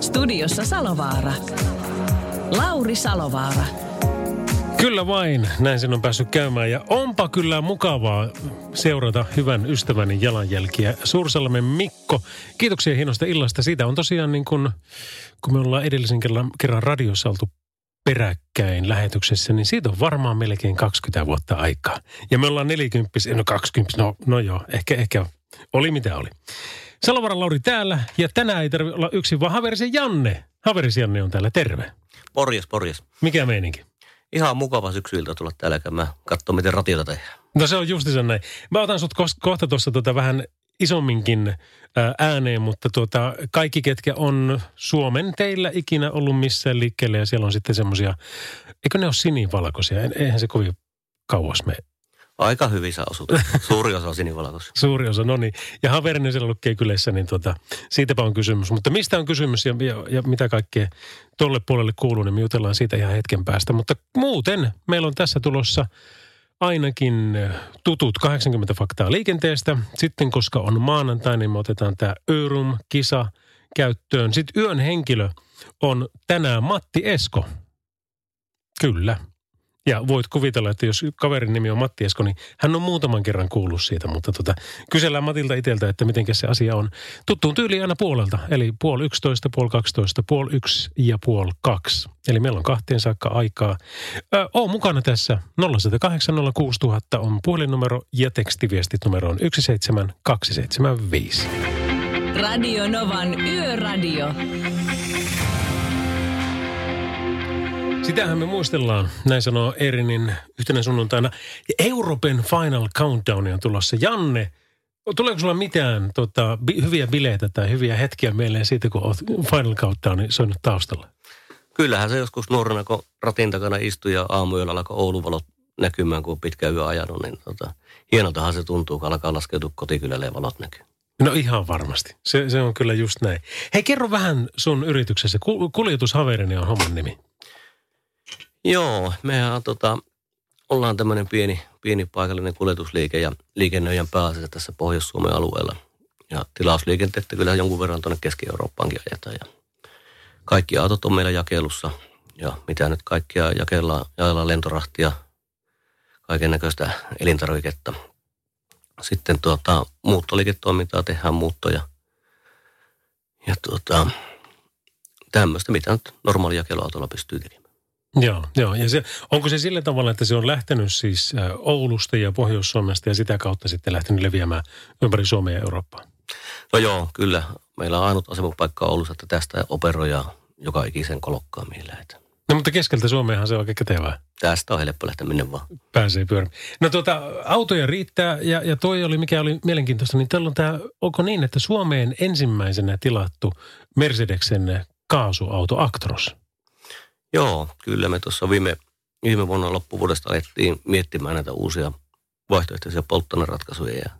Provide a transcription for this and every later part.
Studiossa Salovaara. Lauri Salovaara. Kyllä vain, näin sen on päässyt käymään. Ja onpa kyllä mukavaa seurata hyvän ystäväni jalanjälkiä. Suursalmen Mikko, kiitoksia hienosta illasta. Siitä on tosiaan niin kuin, kun me ollaan edellisen kerran, kerran radiossa oltu peräkkäin lähetyksessä, niin siitä on varmaan melkein 20 vuotta aikaa. Ja me ollaan 40, no 20, no, no joo, ehkä, ehkä oli mitä oli. Salovaran Lauri täällä ja tänään ei tarvitse olla yksin, vaan Haverisen Janne. Haverisen Janne on täällä, terve. Porjes, porjes. Mikä meininki? Ihan mukava syksyiltä tulla täällä käymään, katsoa miten ratiota tehdään. No se on justiinsa näin. Mä otan sut kohta tuossa tota vähän isomminkin ääneen, mutta tuota, kaikki, ketkä on Suomen teillä ikinä ollut missään liikkeelle ja siellä on sitten semmoisia, eikö ne ole sinivalkoisia? Eihän se kovin kauas me Aika hyvin sä osut. Suuri osa on sinivalkoisia. Suuri osa, no niin. Ja Haverinen siellä lukee kylässä, niin tota, siitäpä on kysymys. Mutta mistä on kysymys ja, ja, ja mitä kaikkea tolle puolelle kuuluu, niin me jutellaan siitä ihan hetken päästä. Mutta muuten meillä on tässä tulossa ainakin tutut 80 faktaa liikenteestä. Sitten koska on maanantai, niin me otetaan tämä Örum-kisa käyttöön. Sitten yön henkilö on tänään Matti Esko. Kyllä. Ja voit kuvitella, että jos kaverin nimi on Matti Esko, niin hän on muutaman kerran kuullut siitä. Mutta tota, kysellään Matilta itseltä, että miten se asia on. Tuttuun tyyliin aina puolelta. Eli puoli yksitoista, puoli kaksitoista, puoli yksi ja puoli kaksi. Eli meillä on kahteen saakka aikaa. Ö, oo mukana tässä 0806000 on puhelinnumero ja tekstiviestit numero on 17275. Radio Novan Yöradio. Sitähän me muistellaan, näin sanoo Erinin yhtenä sunnuntaina. Ja Europen Final Countdown on tulossa. Janne, tuleeko sulla mitään tota, bi- hyviä bileitä tai hyviä hetkiä mieleen siitä, kun olet Final Countdownin soinut taustalla? Kyllähän se joskus nuorena, kun ratin takana istui ja aamuyöllä alkoi Ouluvalot näkymään, kun pitkä yö ajanut, niin tota, hienoltahan se tuntuu, kun alkaa laskeutua kotikylälle ja valot näkyy. No ihan varmasti. Se, se on kyllä just näin. Hei, kerro vähän sun yrityksessä. Kuljetushaverini on homman nimi. Joo, mehän tota, ollaan tämmöinen pieni, pieni paikallinen kuljetusliike ja liikennöijän pääasiassa tässä Pohjois-Suomen alueella. Ja tilausliikenteettä kyllä jonkun verran tuonne Keski-Eurooppaankin ajetaan. Ja kaikki autot on meillä jakelussa ja mitä nyt kaikkia jakellaan, jaellaan lentorahtia, kaiken näköistä elintarviketta. Sitten tuota, muuttoliiketoimintaa tehdään muuttoja. Ja tuota, tämmöistä, mitä nyt normaali jakeluautolla pystyy tekemään. Joo, joo. Ja se, onko se sillä tavalla, että se on lähtenyt siis Oulusta ja Pohjois-Suomesta ja sitä kautta sitten lähtenyt leviämään ympäri Suomea ja Eurooppaa? No joo, kyllä. Meillä on ainut asemapaikka Oulussa, että tästä operoja joka ikisen kolokkaan mihin lähdetään. No mutta keskeltä Suomeenhan se on oikein kätevää. Tästä on helppo lähteä minne vaan. Pääsee pyörimään. No tuota, autoja riittää ja, ja toi oli, mikä oli mielenkiintoista, niin tällä on tämä, onko niin, että Suomeen ensimmäisenä tilattu Mercedeksen kaasuauto Actros? Joo, kyllä me tuossa viime, viime vuonna loppuvuodesta alettiin miettimään näitä uusia vaihtoehtoisia polttoaineratkaisuja. Ja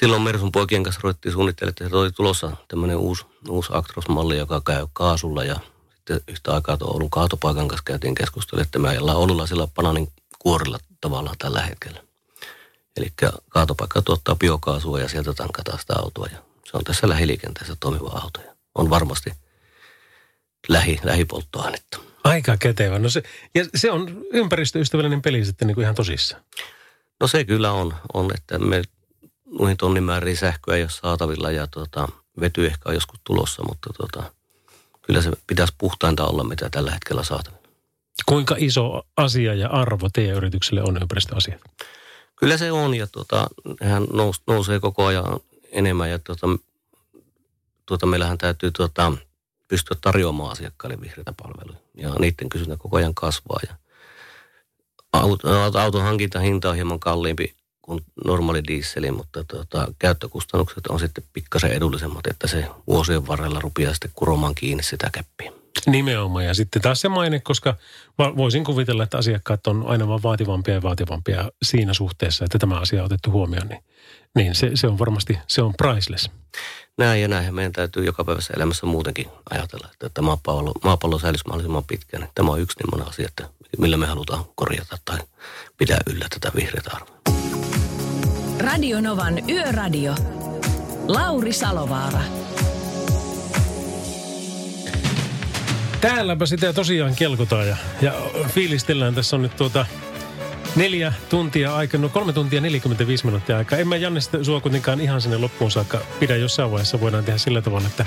silloin Mersun poikien kanssa ruvettiin suunnittelemaan, että se oli tulossa tämmöinen uusi, uusi Actros-malli, joka käy kaasulla ja sitten yhtä aikaa tuon Oulun kaatopaikan kanssa käytiin keskustelua, että me ajellaan Oululla sillä bananin kuorilla tavallaan tällä hetkellä. Eli kaatopaikka tuottaa biokaasua ja sieltä tankataan sitä autoa ja se on tässä lähiliikenteessä toimiva auto ja on varmasti lähi, lähipolttoainetta. Aika kätevä. No se, ja se on ympäristöystävällinen peli sitten niin kuin ihan tosissaan. No se kyllä on, on että me noihin tonnin määriin sähköä ei ole saatavilla ja tuota, vety ehkä on joskus tulossa, mutta tuota, kyllä se pitäisi puhtainta olla, mitä tällä hetkellä saatavilla. Kuinka iso asia ja arvo teidän yritykselle on ympäristöasiat? Kyllä se on ja tuota, hän nous, nousee koko ajan enemmän ja tuota, tuota, meillähän täytyy tuota, pystyä tarjoamaan asiakkaille vihreitä palveluja. Ja niiden kysyntä koko ajan kasvaa. Ja auton hankintahinta on hieman kalliimpi kuin normaali dieseli, mutta tuota, käyttökustannukset on sitten pikkasen edullisemmat, että se vuosien varrella rupeaa sitten kuromaan kiinni sitä käppiä. Nimenomaan. Ja sitten taas se maine, koska voisin kuvitella, että asiakkaat on aina vaan vaativampia ja vaativampia siinä suhteessa, että tämä asia on otettu huomioon. Niin, niin se, se on varmasti, se on priceless. Näin ja näin. Meidän täytyy joka päivässä elämässä muutenkin ajatella, että maapallo, maapallo säilyisi mahdollisimman pitkään. Tämä on yksi niin asia, että millä me halutaan korjata tai pitää yllä tätä vihreätä arvoa. Radio Novan Yöradio. Lauri Salovaara. Täälläpä sitä tosiaan kelkutaan ja, ja fiilistellään. Tässä on nyt tuota neljä tuntia aika, no kolme tuntia 45 minuuttia aikaa. En mä Janne sua kuitenkaan ihan sinne loppuun saakka pidä jossain vaiheessa. Voidaan tehdä sillä tavalla, että,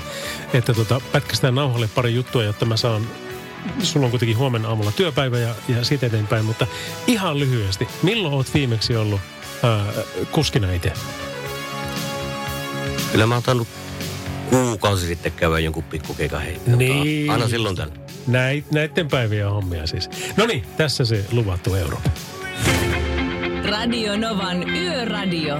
että tuota, pätkästään nauhalle pari juttua, jotta mä saan sulla on kuitenkin huomenna aamulla työpäivä ja, ja siitä eteenpäin, mutta ihan lyhyesti, milloin oot viimeksi ollut ää, kuskina itse? Kyllä mä oon tainnut kuukausi sitten käydä jonkun pikkukeikan heittää. Niin. Aina silloin tällä. Näit, näitten päivien hommia siis. No niin, tässä se luvattu euro. Radio Novan Yöradio.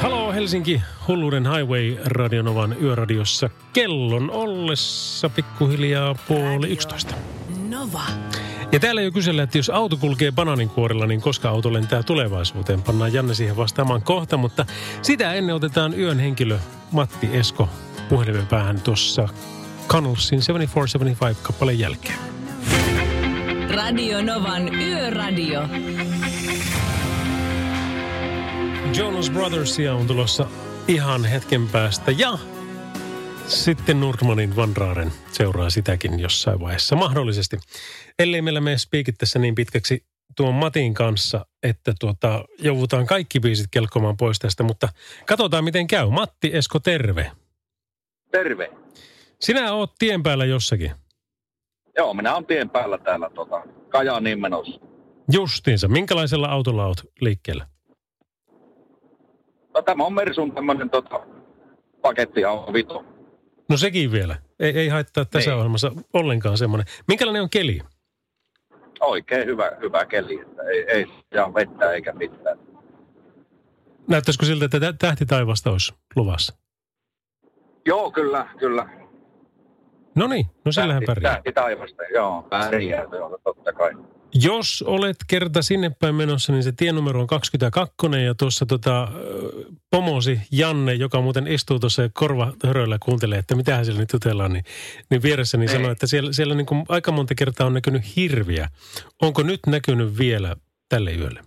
Halo Helsinki, Hulluuden Highway Radionovan yöradiossa. Kellon ollessa pikkuhiljaa puoli yksitoista. Nova. Ja täällä jo kysellä, että jos auto kulkee bananinkuorilla, niin koska auto lentää tulevaisuuteen? Pannaan Janne siihen vastaamaan kohta, mutta sitä ennen otetaan yön henkilö Matti Esko puhelimen päähän tuossa Connellsin 7475 kappaleen jälkeen. Radio Novan Yöradio. Jonas Brothersia on tulossa ihan hetken päästä ja sitten Nurmanin Vanraaren seuraa sitäkin jossain vaiheessa mahdollisesti. Ellei meillä mene spiikit tässä niin pitkäksi tuon Matin kanssa, että tuota, joudutaan kaikki biisit kelkomaan pois tästä, mutta katsotaan miten käy. Matti Esko, terve. Terve. Sinä oot tien päällä jossakin. Joo, minä olen tien päällä täällä tota, Kajaaniin menossa. Justiinsa. Minkälaisella autolla oot liikkeellä? No, tämä on Mersun tämmöinen tota, pakettiauto. No sekin vielä. Ei, ei haittaa tässä Niin. ohjelmassa ollenkaan semmoinen. Minkälainen on keli? Oikein hyvä, hyvä keli. Että ei, ei ja vettä eikä mitään. Näyttäisikö siltä, että tä- tähti taivasta olisi luvassa? Joo, kyllä, kyllä. No niin, no sillähän pärjää. Tähti taivasta, joo. Pärjää, joo, totta kai. Jos olet kerta sinne päin menossa, niin se tienumero on 22 ja tuossa tota, pomosi Janne, joka muuten istuu tuossa ja korvahöröillä kuuntelee, että mitähän siellä nyt jutellaan, niin, niin vieressä niin Ei. sanoi, että siellä, siellä niin kuin aika monta kertaa on näkynyt hirviä. Onko nyt näkynyt vielä tälle yölle?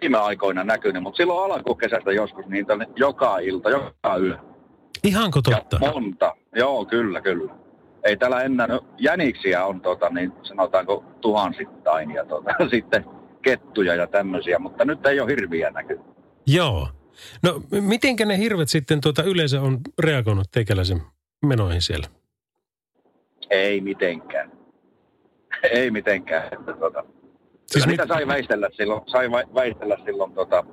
Viime aikoina näkynyt, mutta silloin alkukesästä joskus oli joka ilta, joka yö. Ihanko totta? Ja monta. Joo, kyllä, kyllä. Ei täällä enää, no, jäniksiä on tota, niin sanotaanko tuhansittain ja tota, sitten kettuja ja tämmöisiä, mutta nyt ei ole hirviä näkynyt. Joo. No mitenkä ne hirvet sitten tuota yleensä on reagoinut teikäläisen menoihin siellä? Ei mitenkään. Ei mitenkään. Että, tota, Siis mit- sai väistellä silloin, sai väistellä silloin tota,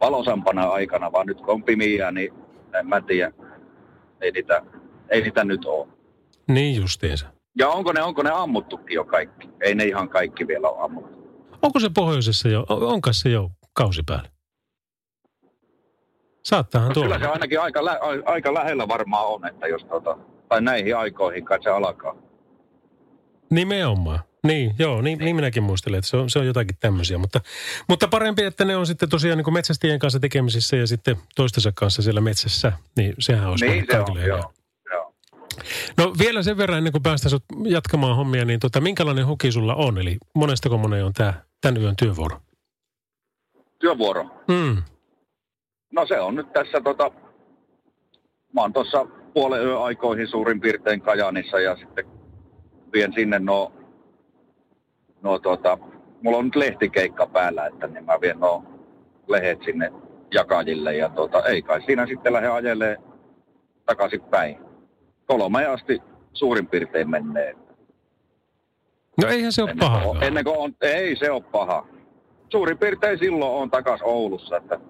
valosampana aikana, vaan nyt kun on pimiä, niin en mä tiedä. Ei niitä, ei niitä nyt ole. Niin justiinsa. Ja onko ne, onko ne ammuttukin jo kaikki? Ei ne ihan kaikki vielä ole ammuttu. Onko se pohjoisessa jo, on- onko se jo kausi päällä? Saattaahan No, tuolla. kyllä se ainakin aika, lä- aika lähellä varmaan on, että jos tota, tai näihin aikoihin kai se alkaa. Nimenomaan. Niin, joo, niin, niin minäkin muistelen, että se on, se on jotakin tämmöisiä. Mutta, mutta parempi, että ne on sitten tosiaan niin kuin metsästäjien kanssa tekemisissä ja sitten toistensa kanssa siellä metsässä. Niin sehän olisi Niin se on, kaikille joo. joo. No vielä sen verran, ennen kuin päästään sut jatkamaan hommia, niin tota, minkälainen huki sulla on? Eli monestako monen on tämä tämän yön työvuoro? Työvuoro. Mm. No se on nyt tässä tota, mä oon tuossa puolen yön aikoihin suurin piirtein Kajaanissa ja sitten vien sinne no, no tota, mulla on nyt lehtikeikka päällä, että niin mä vien no lehet sinne jakajille ja tota, ei kai siinä sitten lähde ajelee takaisin päin. Kolme asti suurin piirtein menee. No eihän se ole Ennen kuin, paha. ennen kuin on, ei se ole paha. Suurin piirtein silloin on takas Oulussa, että,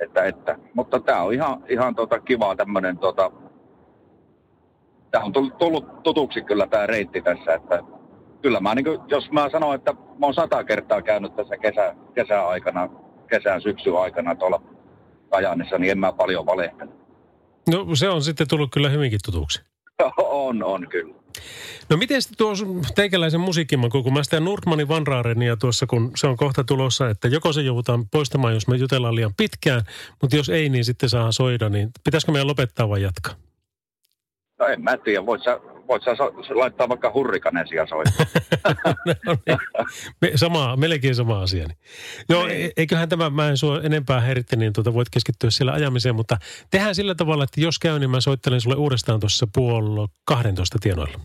että, että. mutta tämä on ihan, ihan tota kiva tämmöinen, tota, tämä on tullut, tullut tutuksi kyllä tämä reitti tässä, että kyllä mä niin kuin, jos mä sanon, että mä oon sata kertaa käynyt tässä kesä, kesäaikana, kesän syksyn aikana tuolla Kajaanissa, niin en mä paljon valehtele. No se on sitten tullut kyllä hyvinkin tutuksi. on, on kyllä. No miten sitten tuo teikäläisen musiikkimaku, kun mä sitä Nordmanin Vanraarenia tuossa, kun se on kohta tulossa, että joko se joudutaan poistamaan, jos me jutellaan liian pitkään, mutta jos ei, niin sitten saa soida, niin pitäisikö meidän lopettaa vai jatkaa? No en mä tiedä, voit sä, voit sä so, laittaa vaikka hurrikanesia soittaa. no niin. Sama, melkein sama asia. Niin. Joo, Niin. e- eiköhän tämä, mä en sua enempää heritte, niin tuota, voit keskittyä siellä ajamiseen, mutta tehdään sillä tavalla, että jos käy, niin mä soittelen sulle uudestaan tuossa puolella 12 tienoilla.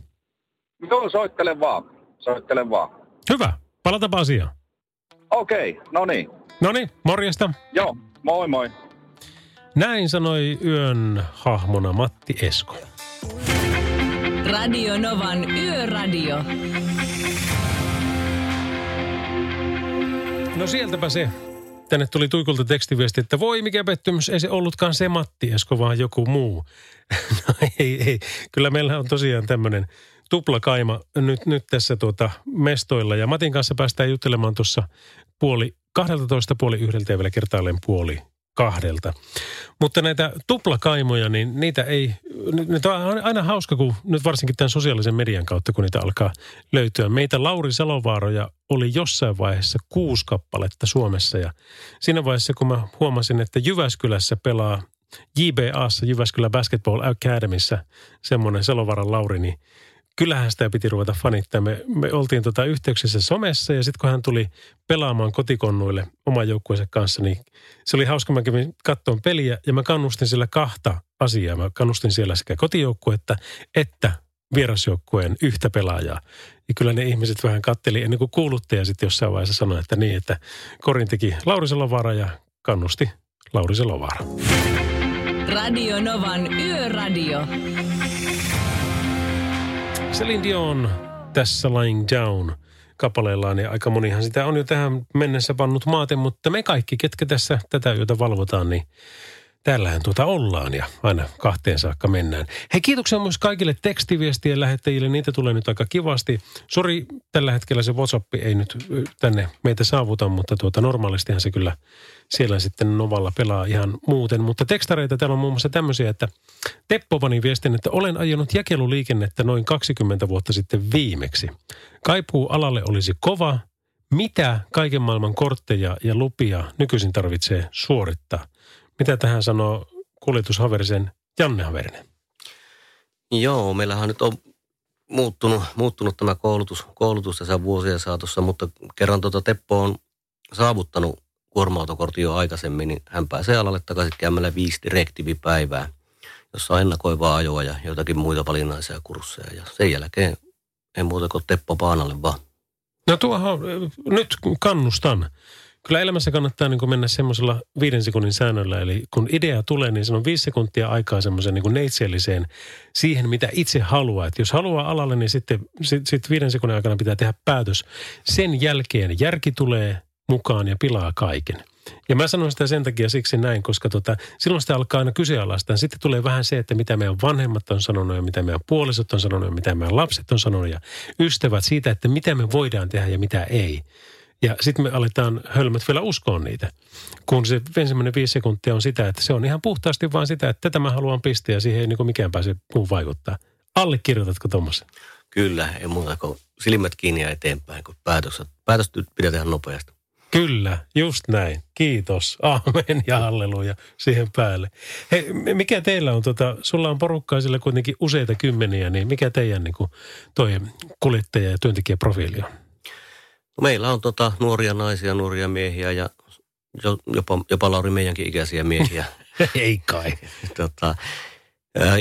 Joo, soittele vaan. Soittele vaan. Hyvä, palatapa asiaan. Okei, no niin. No niin, morjesta. Joo, moi moi. Näin sanoi yön hahmona Matti Esko. Radio Novan Yöradio. No sieltäpä se. Tänne tuli Tuikulta tekstiviesti, että voi mikä pettymys, ei se ollutkaan se Matti Esko, vaan joku muu. No ei, ei. Kyllä meillä on tosiaan tämmöinen tuplakaima nyt, nyt tässä tuota mestoilla. Ja Matin kanssa päästään juttelemaan tuossa puoli 12, puoli yhdeltä ja vielä kertaalleen puoli kahdelta. Mutta näitä tuplakaimoja, niin niitä ei, nyt on aina hauska, kun nyt varsinkin tämän sosiaalisen median kautta, kun niitä alkaa löytyä. Meitä Lauri Salovaaroja oli jossain vaiheessa kuusi kappaletta Suomessa ja siinä vaiheessa, kun mä huomasin, että Jyväskylässä pelaa JBAssa, Jyväskylä Basketball Academyssä, semmoinen Salovaaran Lauri, niin kyllähän sitä piti ruveta fanittaa. Me, me oltiin tota yhteyksissä somessa ja sitten kun hän tuli pelaamaan kotikonnuille oman joukkueensa kanssa, niin se oli hauska. Mä kävin kattoon peliä ja mä kannustin sillä kahta asiaa. Mä kannustin siellä sekä kotijoukkuetta että vierasjoukkueen yhtä pelaajaa. Ja kyllä ne ihmiset vähän katteli ennen kuin kuuluttaja sitten jossain vaiheessa sanoi, että niin, että Korin teki Lauri Selovaara ja kannusti Lauri Selovaara. Radio Novan Yöradio. Celine Dion tässä Lying Down kappaleellaan ja aika monihan sitä on jo tähän mennessä pannut maaten, mutta me kaikki, ketkä tässä tätä yötä valvotaan, niin täällähän tuota ollaan ja aina kahteen saakka mennään. Hei kiitoksia myös kaikille tekstiviestien lähettäjille, niitä tulee nyt aika kivasti. Sori, tällä hetkellä se WhatsApp ei nyt tänne meitä saavuta, mutta tuota normaalistihan se kyllä siellä sitten Novalla pelaa ihan muuten. Mutta tekstareita täällä on muun muassa tämmöisiä, että Teppo pani viestin, että olen ajanut jakeluliikennettä noin 20 vuotta sitten viimeksi. Kaipuu alalle olisi kova. Mitä kaiken maailman kortteja ja lupia nykyisin tarvitsee suorittaa? Mitä tähän sanoo kuljetushaverisen Janne Haverinen? Joo, meillähän nyt on muuttunut, muuttunut tämä koulutus, koulutus tässä vuosien saatossa, mutta kerran tuota Teppo on saavuttanut kuorma-autokortin jo aikaisemmin, niin hän pääsee alalle takaisin käymällä viisi direktiivipäivää, jossa on ennakoivaa ajoa ja jotakin muita valinnaisia kursseja. Ja sen jälkeen ei muuta kuin Teppo paanalle vaan. No tuohon nyt kannustan. Kyllä elämässä kannattaa niin kuin mennä semmoisella viiden sekunnin säännöllä. Eli kun idea tulee, niin se on viisi sekuntia aikaa semmoisen niin kuin neitseelliseen siihen, mitä itse haluaa. Että jos haluaa alalle, niin sitten sit, sit viiden sekunnin aikana pitää tehdä päätös. Sen jälkeen järki tulee mukaan ja pilaa kaiken. Ja mä sanon sitä sen takia siksi näin, koska tota, silloin sitä alkaa aina kyseenalaistaa. Sitten tulee vähän se, että mitä meidän vanhemmat on sanonut ja mitä meidän puolisot on sanonut ja mitä meidän lapset on sanonut ja ystävät siitä, että mitä me voidaan tehdä ja mitä ei. Ja sitten me aletaan hölmöt vielä uskoa niitä. Kun se ensimmäinen viisi sekuntia on sitä, että se on ihan puhtaasti vaan sitä, että tätä mä haluan pistää ja siihen ei niin mikään pääse muu vaikuttaa. Allekirjoitatko tuommoisen? Kyllä, ei muuta kuin silmät kiinni ja eteenpäin, kun päätös nyt pitää tehdä nopeasti. Kyllä, just näin. Kiitos. Aamen ja halleluja siihen päälle. Hei, mikä teillä on, tota, sulla on porukkaa sillä kuitenkin useita kymmeniä, niin mikä teidän niin kuin, toi kuljettaja- ja työntekijäprofiili on? Meillä on tota, nuoria naisia, nuoria miehiä ja jo- jopa, jopa Lauri meidänkin ikäisiä miehiä. Ei kai. tota,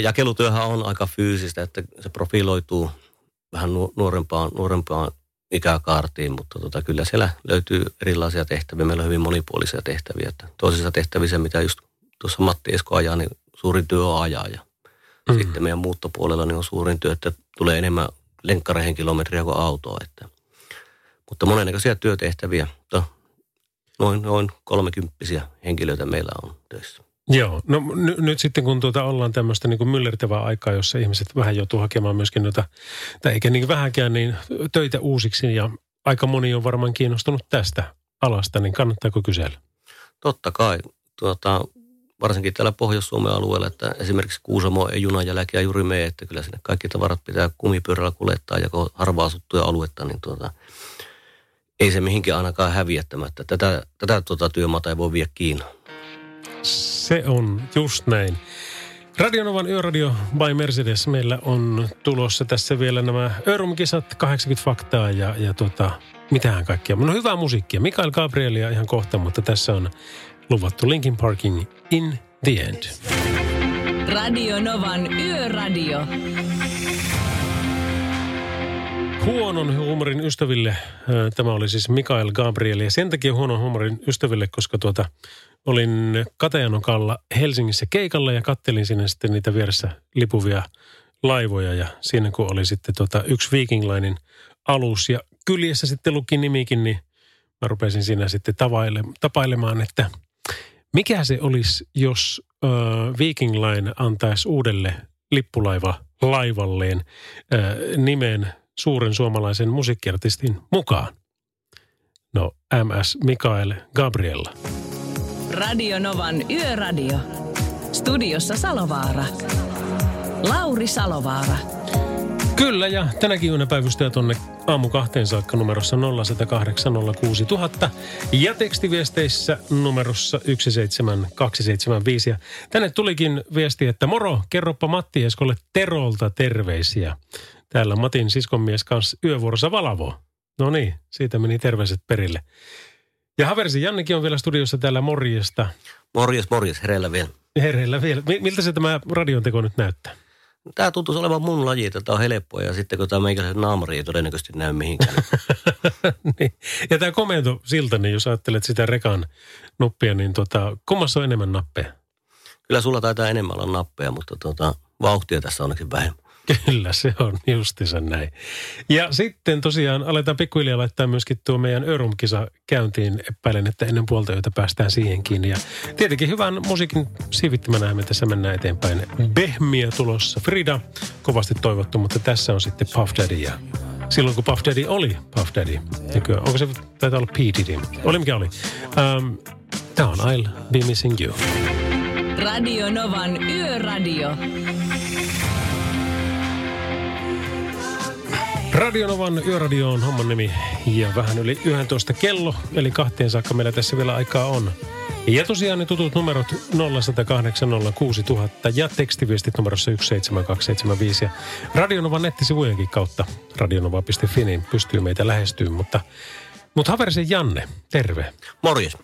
jakelutyöhän on aika fyysistä, että se profiloituu vähän nu- nuorempaan, nuorempaan ikäkaartiin, mutta tota, kyllä siellä löytyy erilaisia tehtäviä. Meillä on hyvin monipuolisia tehtäviä. Että toisissa tehtävissä, mitä just tuossa Matti Esko ajaa, niin suurin työ on ajaa. Ja Mm. sitten meidän muuttopuolella niin on suurin työ, että tulee enemmän lenkkareihin kilometriä kuin autoa. Että. Mutta monennäköisiä työtehtäviä. To, noin, noin kolmekymppisiä henkilöitä meillä on töissä. Joo, no n- nyt sitten kun tuota ollaan tämmöistä niin kuin myllertävää aikaa, jossa ihmiset vähän joutuu hakemaan myöskin noita, tai eikä niin vähänkään, niin töitä uusiksi ja aika moni on varmaan kiinnostunut tästä alasta, niin kannattaako kysellä? Totta kai. Tuota, varsinkin täällä Pohjois-Suomen alueella, että esimerkiksi Kuusamo ei junan jälkeen juuri mene, että kyllä sinne kaikki tavarat pitää kumipyörällä kuljettaa ja harvaa asuttuja aluetta, niin tuota, ei se mihinkään ainakaan häviättämättä. Tätä, tätä tuota työmaata ei voi viedä Kiinaan. Se on just näin. Radionovan Yöradio by Mercedes. Meillä on tulossa tässä vielä nämä Örum-kisat, 80 faktaa ja, ja tota, mitähän kaikkea. No hyvää musiikkia. Mikael Gabrielia ihan kohta, mutta tässä on luvattu Linkin Parkin In the End. Radio Novan Yöradio. Huonon huumorin ystäville, tämä oli siis Mikael Gabriel, ja sen takia huonon huumorin ystäville, koska tuota, olin Katajanokalla Helsingissä keikalla ja kattelin sinne sitten niitä vieressä lipuvia laivoja. Ja siinä kun oli sitten tuota yksi Viking Linein alus ja kyljessä sitten luki nimikin, niin mä rupesin siinä sitten tavaile, tapailemaan, että mikä se olisi, jos äh, Viking Line antaisi uudelle lippulaiva laivalleen äh, nimen suuren suomalaisen musiikkiartistin mukaan? No, MS Mikael Gabriella. Radio Novan Yöradio. Studiossa Salovaara. Lauri Salovaara. Kyllä, ja tänäkin yönä päivystää tuonne aamu kahteen saakka numerossa 0108 06000 ja tekstiviesteissä numerossa 17275. Ja tänne tulikin viesti, että moro, kerropa Matti Eskolle Terolta terveisiä. Täällä Matin siskonmies kanssa yövuorossa valavo. No niin, siitä meni terveiset perille. Ja Haversi Jannikin on vielä studiossa täällä morjesta. Morjes, morjes, hereillä vielä. Hereillä vielä. Miltä se tämä radion teko nyt näyttää? Tämä tuntuu olevan mun laji, että tämä on helppoa ja sitten kun tämä meikäläisen naamari ei todennäköisesti näy mihinkään. niin. Ja tämä komento siltä, niin jos ajattelet sitä rekan nuppia, niin tota, kummassa on enemmän nappeja? Kyllä sulla taitaa enemmän olla nappeja, mutta tota, vauhtia tässä onneksi vähemmän. Kyllä, se on justiinsa näin. Ja sitten tosiaan aletaan pikkuhiljaa laittaa myöskin tuo meidän Örum-kisa käyntiin. Epäilen, että ennen puolta yötä päästään siihenkin. Ja tietenkin hyvän musiikin siivittimänä me tässä mennään eteenpäin. Behmiä tulossa. Frida, kovasti toivottu, mutta tässä on sitten Puff Daddy. Ja silloin kun Puff Daddy oli Puff Daddy. Nykyään, onko se, taitaa olla P. Diddy. Oli mikä oli. Um, Tämä on I'll Be Missing You. Radio Novan Yöradio. Radionovan Yöradio on homman nimi ja vähän yli 11 kello, eli kahteen saakka meillä tässä vielä aikaa on. Ja tosiaan ne tutut numerot 0806000 ja tekstiviestit numerossa 17275 ja Radionovan nettisivujenkin kautta radionova.fi niin pystyy meitä lähestyyn, mutta, mutta Haverisen Janne, terve. Morjes.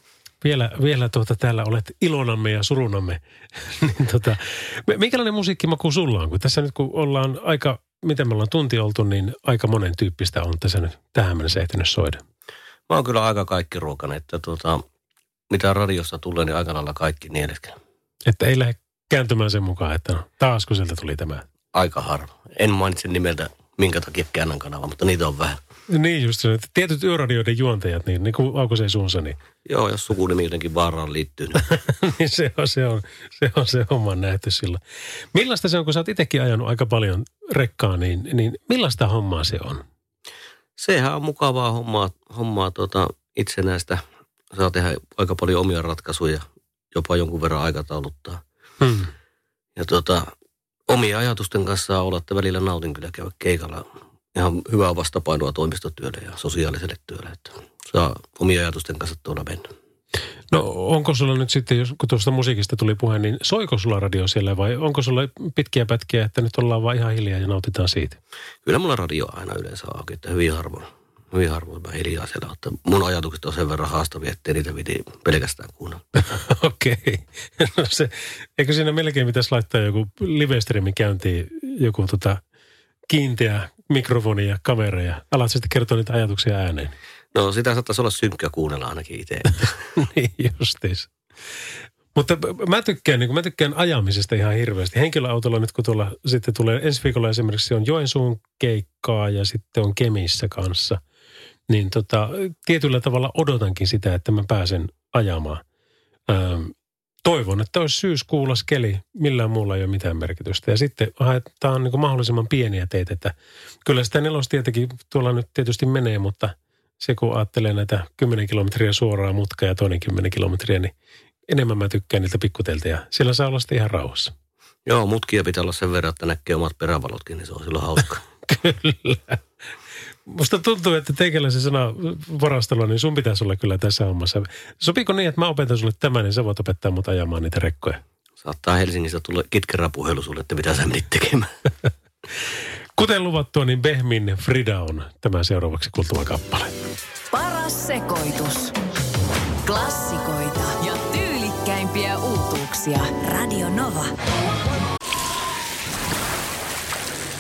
Vielä, vielä tuota, täällä olet ilonamme ja surunamme. niin tota, minkälainen musiikkimaku sulla on? Kun tässä nyt kun ollaan aika miten me ollaan tunti oltu, niin aika monen tyyppistä on tässä nyt tähän mennessä ehtinyt soida. Mä oon kyllä aika kaikki ruokan, että tuota, mitä radiossa tulee, niin aika lailla kaikki nieleskään. Että ei lähde kääntymään sen mukaan, että no, taas kun sieltä tuli tämä. Aika harva. En mainitse nimeltä minkä takia käännän kanava, mutta niitä on vähän. Niin just se, että tietyt yöradioiden juontajat, niin, niin kuin aukosee suunsa, niin... Joo, jos sukunimi jotenkin vaaraan liittyy. Niin, niin se, on, se, on, se on se homma nähty sillä. Millaista se on, kun sä oot itsekin ajanut aika paljon rekkaa, niin, niin millaista hommaa se on? Sehän on mukavaa hommaa, hommaa tuota, itsenäistä. Saa tehdä aika paljon omia ratkaisuja, jopa jonkun verran aikatauluttaa. Hmm. Ja tuota, omia ajatusten kanssa olla, että välillä nautin kyllä käydä keikalla. Ihan hyvää vastapainoa toimistotyölle ja sosiaaliselle työlle, että saa omia ajatusten kanssa tuolla mennä. No onko sulla nyt sitten, jos, kun tuosta musiikista tuli puhe, niin soiko sulla radio siellä vai onko sulla pitkiä pätkiä, että nyt ollaan vaan ihan hiljaa ja nautitaan siitä? Kyllä mulla radio aina yleensä auki, että hyvin harvoin, hyvin harvoin mä hiljaa siellä, että mun ajatukset on sen verran haastavia, ettei niitä piti pelkästään kuunnella. Okei. Okay. No se, eikö siinä melkein pitäisi laittaa joku live käyntiin, joku tota kiinteä mikrofoni ja kamera ja alat sitten kertoa niitä ajatuksia ääneen? No sitä saattaisi olla synkkä kuunnella ainakin itse. niin justiis. Mutta mä tykkään, niin mä tykkään ajamisesta ihan hirveästi. Henkilöautolla nyt kun tuolla sitten tulee, ensi viikolla esimerkiksi on Joensuun keikkaa ja sitten on Kemissä kanssa. Niin tota, tietyllä tavalla odotankin sitä, että mä pääsen ajamaan. Ähm, toivon, että olisi syyskuulas keli, millään muulla ei ole mitään merkitystä. Ja sitten haetaan niin mahdollisimman pieniä teitä, että kyllä sitä nelostietäkin tuolla nyt tietysti menee, mutta se kun ajattelee näitä 10 kilometriä suoraa mutkaa ja toinen 10 kilometriä, niin enemmän mä tykkään niiltä pikkuteltä ja siellä saa olla sitten ihan rauhassa. Joo, mutkia pitää olla sen verran, että näkee omat perävalotkin, niin se on silloin hauska. Kyllä. Musta tuntuu, että teikäläisen sana varastelua, niin sun pitäisi olla kyllä tässä hommassa. Sopiiko niin, että mä opetan sulle tämän, niin sä voit opettaa mut ajamaan niitä rekkoja? Saattaa Helsingissä tulla kitkerä puhelu sulle, että mitä sä menit tekemään. Kuten luvattua, niin Behmin Frida on tämä seuraavaksi kuultava kappale. Paras sekoitus. Klassikoita ja tyylikkäimpiä uutuuksia. Radio Nova.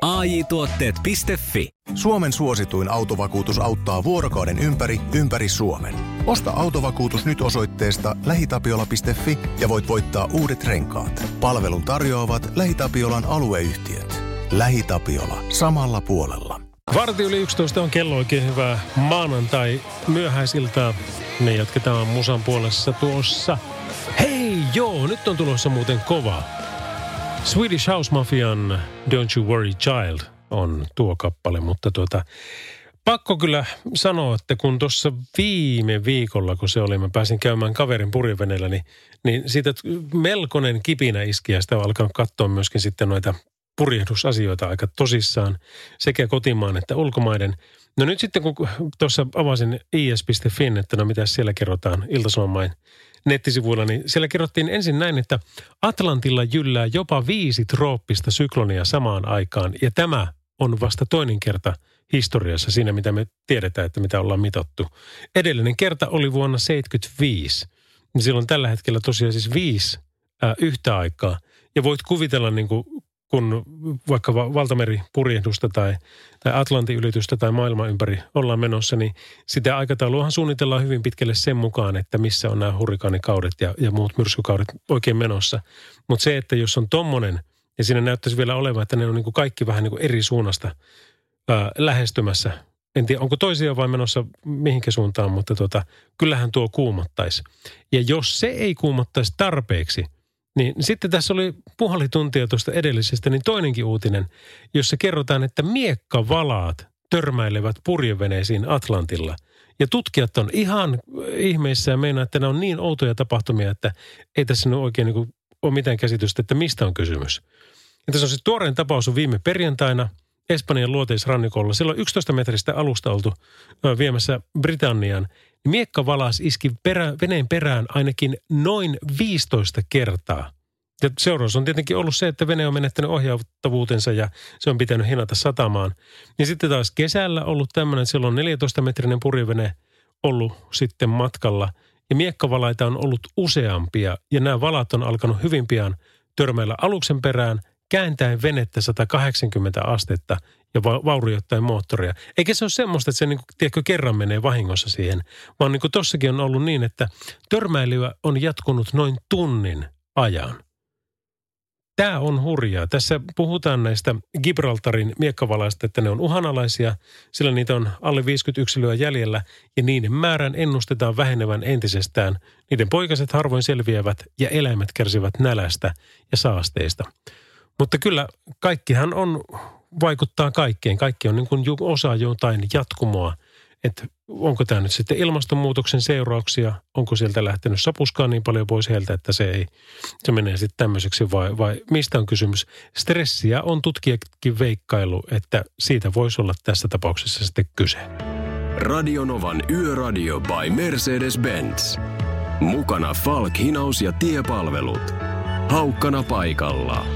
AJ-tuotteet.fi Suomen suosituin autovakuutus auttaa vuorokauden ympäri, ympäri Suomen. Osta autovakuutus nyt osoitteesta lähitapiola.fi ja voit voittaa uudet renkaat. Palvelun tarjoavat LähiTapiolan alueyhtiöt. LähiTapiola. Samalla puolella. Varti yli 11 on kello oikein hyvää maanantai myöhäisiltaa. Me jatketaan musan puolessa tuossa. Hei joo, nyt on tulossa muuten kova. Swedish House Mafian Don't You Worry Child on tuo kappale, mutta tuota, pakko kyllä sanoa, että kun tuossa viime viikolla, kun se oli, mä pääsin käymään kaverin purjeveneellä, niin, niin siitä melkoinen kipinä iski ja sitä alkaa katsoa myöskin sitten noita purjehdusasioita aika tosissaan, sekä kotimaan että ulkomaiden. No nyt sitten kun tuossa avasin is.fin, että no mitä siellä kerrotaan Iltasanomain nettisivuilla, niin siellä kerrottiin ensin näin, että Atlantilla jyllää jopa viisi trooppista syklonia samaan aikaan. Ja tämä on vasta toinen kerta historiassa siinä, mitä me tiedetään, että mitä ollaan mitottu. Edellinen kerta oli vuonna 1975. Niin silloin tällä hetkellä tosiaan siis viisi ää, yhtä aikaa. Ja voit kuvitella niin kuin kun vaikka valtameripurjehdusta tai, tai Atlantin ylitystä tai maailman ympäri ollaan menossa, niin sitä aikatauluahan suunnitellaan hyvin pitkälle sen mukaan, että missä on nämä hurrikaanikaudet ja, ja muut myrskykaudet oikein menossa. Mutta se, että jos on tommonen, ja siinä näyttäisi vielä olevan, että ne on niin kuin kaikki vähän niin kuin eri suunnasta ää, lähestymässä. En tiedä, onko toisia vai menossa mihinkä suuntaan, mutta tota, kyllähän tuo kuumottaisi. Ja jos se ei kuumottaisi tarpeeksi – niin sitten tässä oli puoli tuntia tuosta edellisestä, niin toinenkin uutinen, jossa kerrotaan, että miekkavalaat törmäilevät purjeveneisiin Atlantilla. Ja tutkijat on ihan ihmeissä ja meinaa, että ne on niin outoja tapahtumia, että ei tässä nyt oikein niin ole mitään käsitystä, että mistä on kysymys. Ja tässä on se tuoreen tapaus on viime perjantaina Espanjan luoteisrannikolla. Silloin 11 metristä alusta oltu viemässä Britannian miekka valas iski perä, veneen perään ainakin noin 15 kertaa. Ja seuraus on tietenkin ollut se, että vene on menettänyt ohjaavuutensa ja se on pitänyt hinata satamaan. Ja sitten taas kesällä ollut tämmöinen, että siellä on 14-metrinen purjevene ollut sitten matkalla. Ja miekkavalaita on ollut useampia ja nämä valat on alkanut hyvin pian törmäillä aluksen perään – kääntäen venettä 180 astetta ja va- vaurioittain moottoria. Eikä se ole semmoista, että se niin kuin, tiedätkö, kerran menee vahingossa siihen, vaan niin tossakin on ollut niin, että törmäilyä on jatkunut noin tunnin ajan. Tämä on hurjaa. Tässä puhutaan näistä Gibraltarin miekkavalaista, että ne on uhanalaisia, sillä niitä on alle 50 yksilöä jäljellä ja niiden määrän ennustetaan vähenevän entisestään. Niiden poikaset harvoin selviävät ja eläimet kärsivät nälästä ja saasteista. Mutta kyllä kaikkihan on, vaikuttaa kaikkeen. Kaikki on niin kuin osa jotain jatkumoa. Että onko tämä nyt sitten ilmastonmuutoksen seurauksia, onko sieltä lähtenyt sapuskaa niin paljon pois heiltä, että se ei, se menee sitten tämmöiseksi vai, vai mistä on kysymys. Stressiä on tutkijakin veikkailu, että siitä voisi olla tässä tapauksessa sitten kyse. Radionovan Yöradio by Mercedes-Benz. Mukana Falk, hinaus ja tiepalvelut. Haukkana paikalla.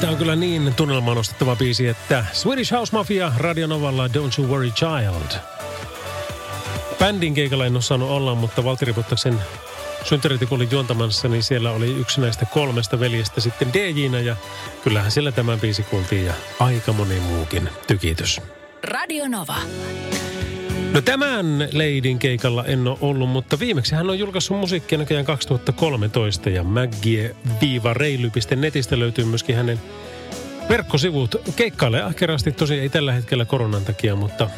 Tämä on kyllä niin tunnelmaan nostettava biisi, että Swedish House Mafia Radionovalla Don't You Worry Child. Bändin keikalla en ole saanut olla, mutta Valtteri Puttaksen synttärit juontamassa, niin siellä oli yksi näistä kolmesta veljestä sitten DJnä ja kyllähän siellä tämän biisi kuultiin ja aika moni muukin tykitys. Radio Nova. No tämän Leidin keikalla en ole ollut, mutta viimeksi hän on julkaissut musiikkia näköjään 2013 ja Maggie-reily.netistä löytyy myöskin hänen verkkosivut. Keikkailee ahkerasti, tosi ei tällä hetkellä koronan takia, mutta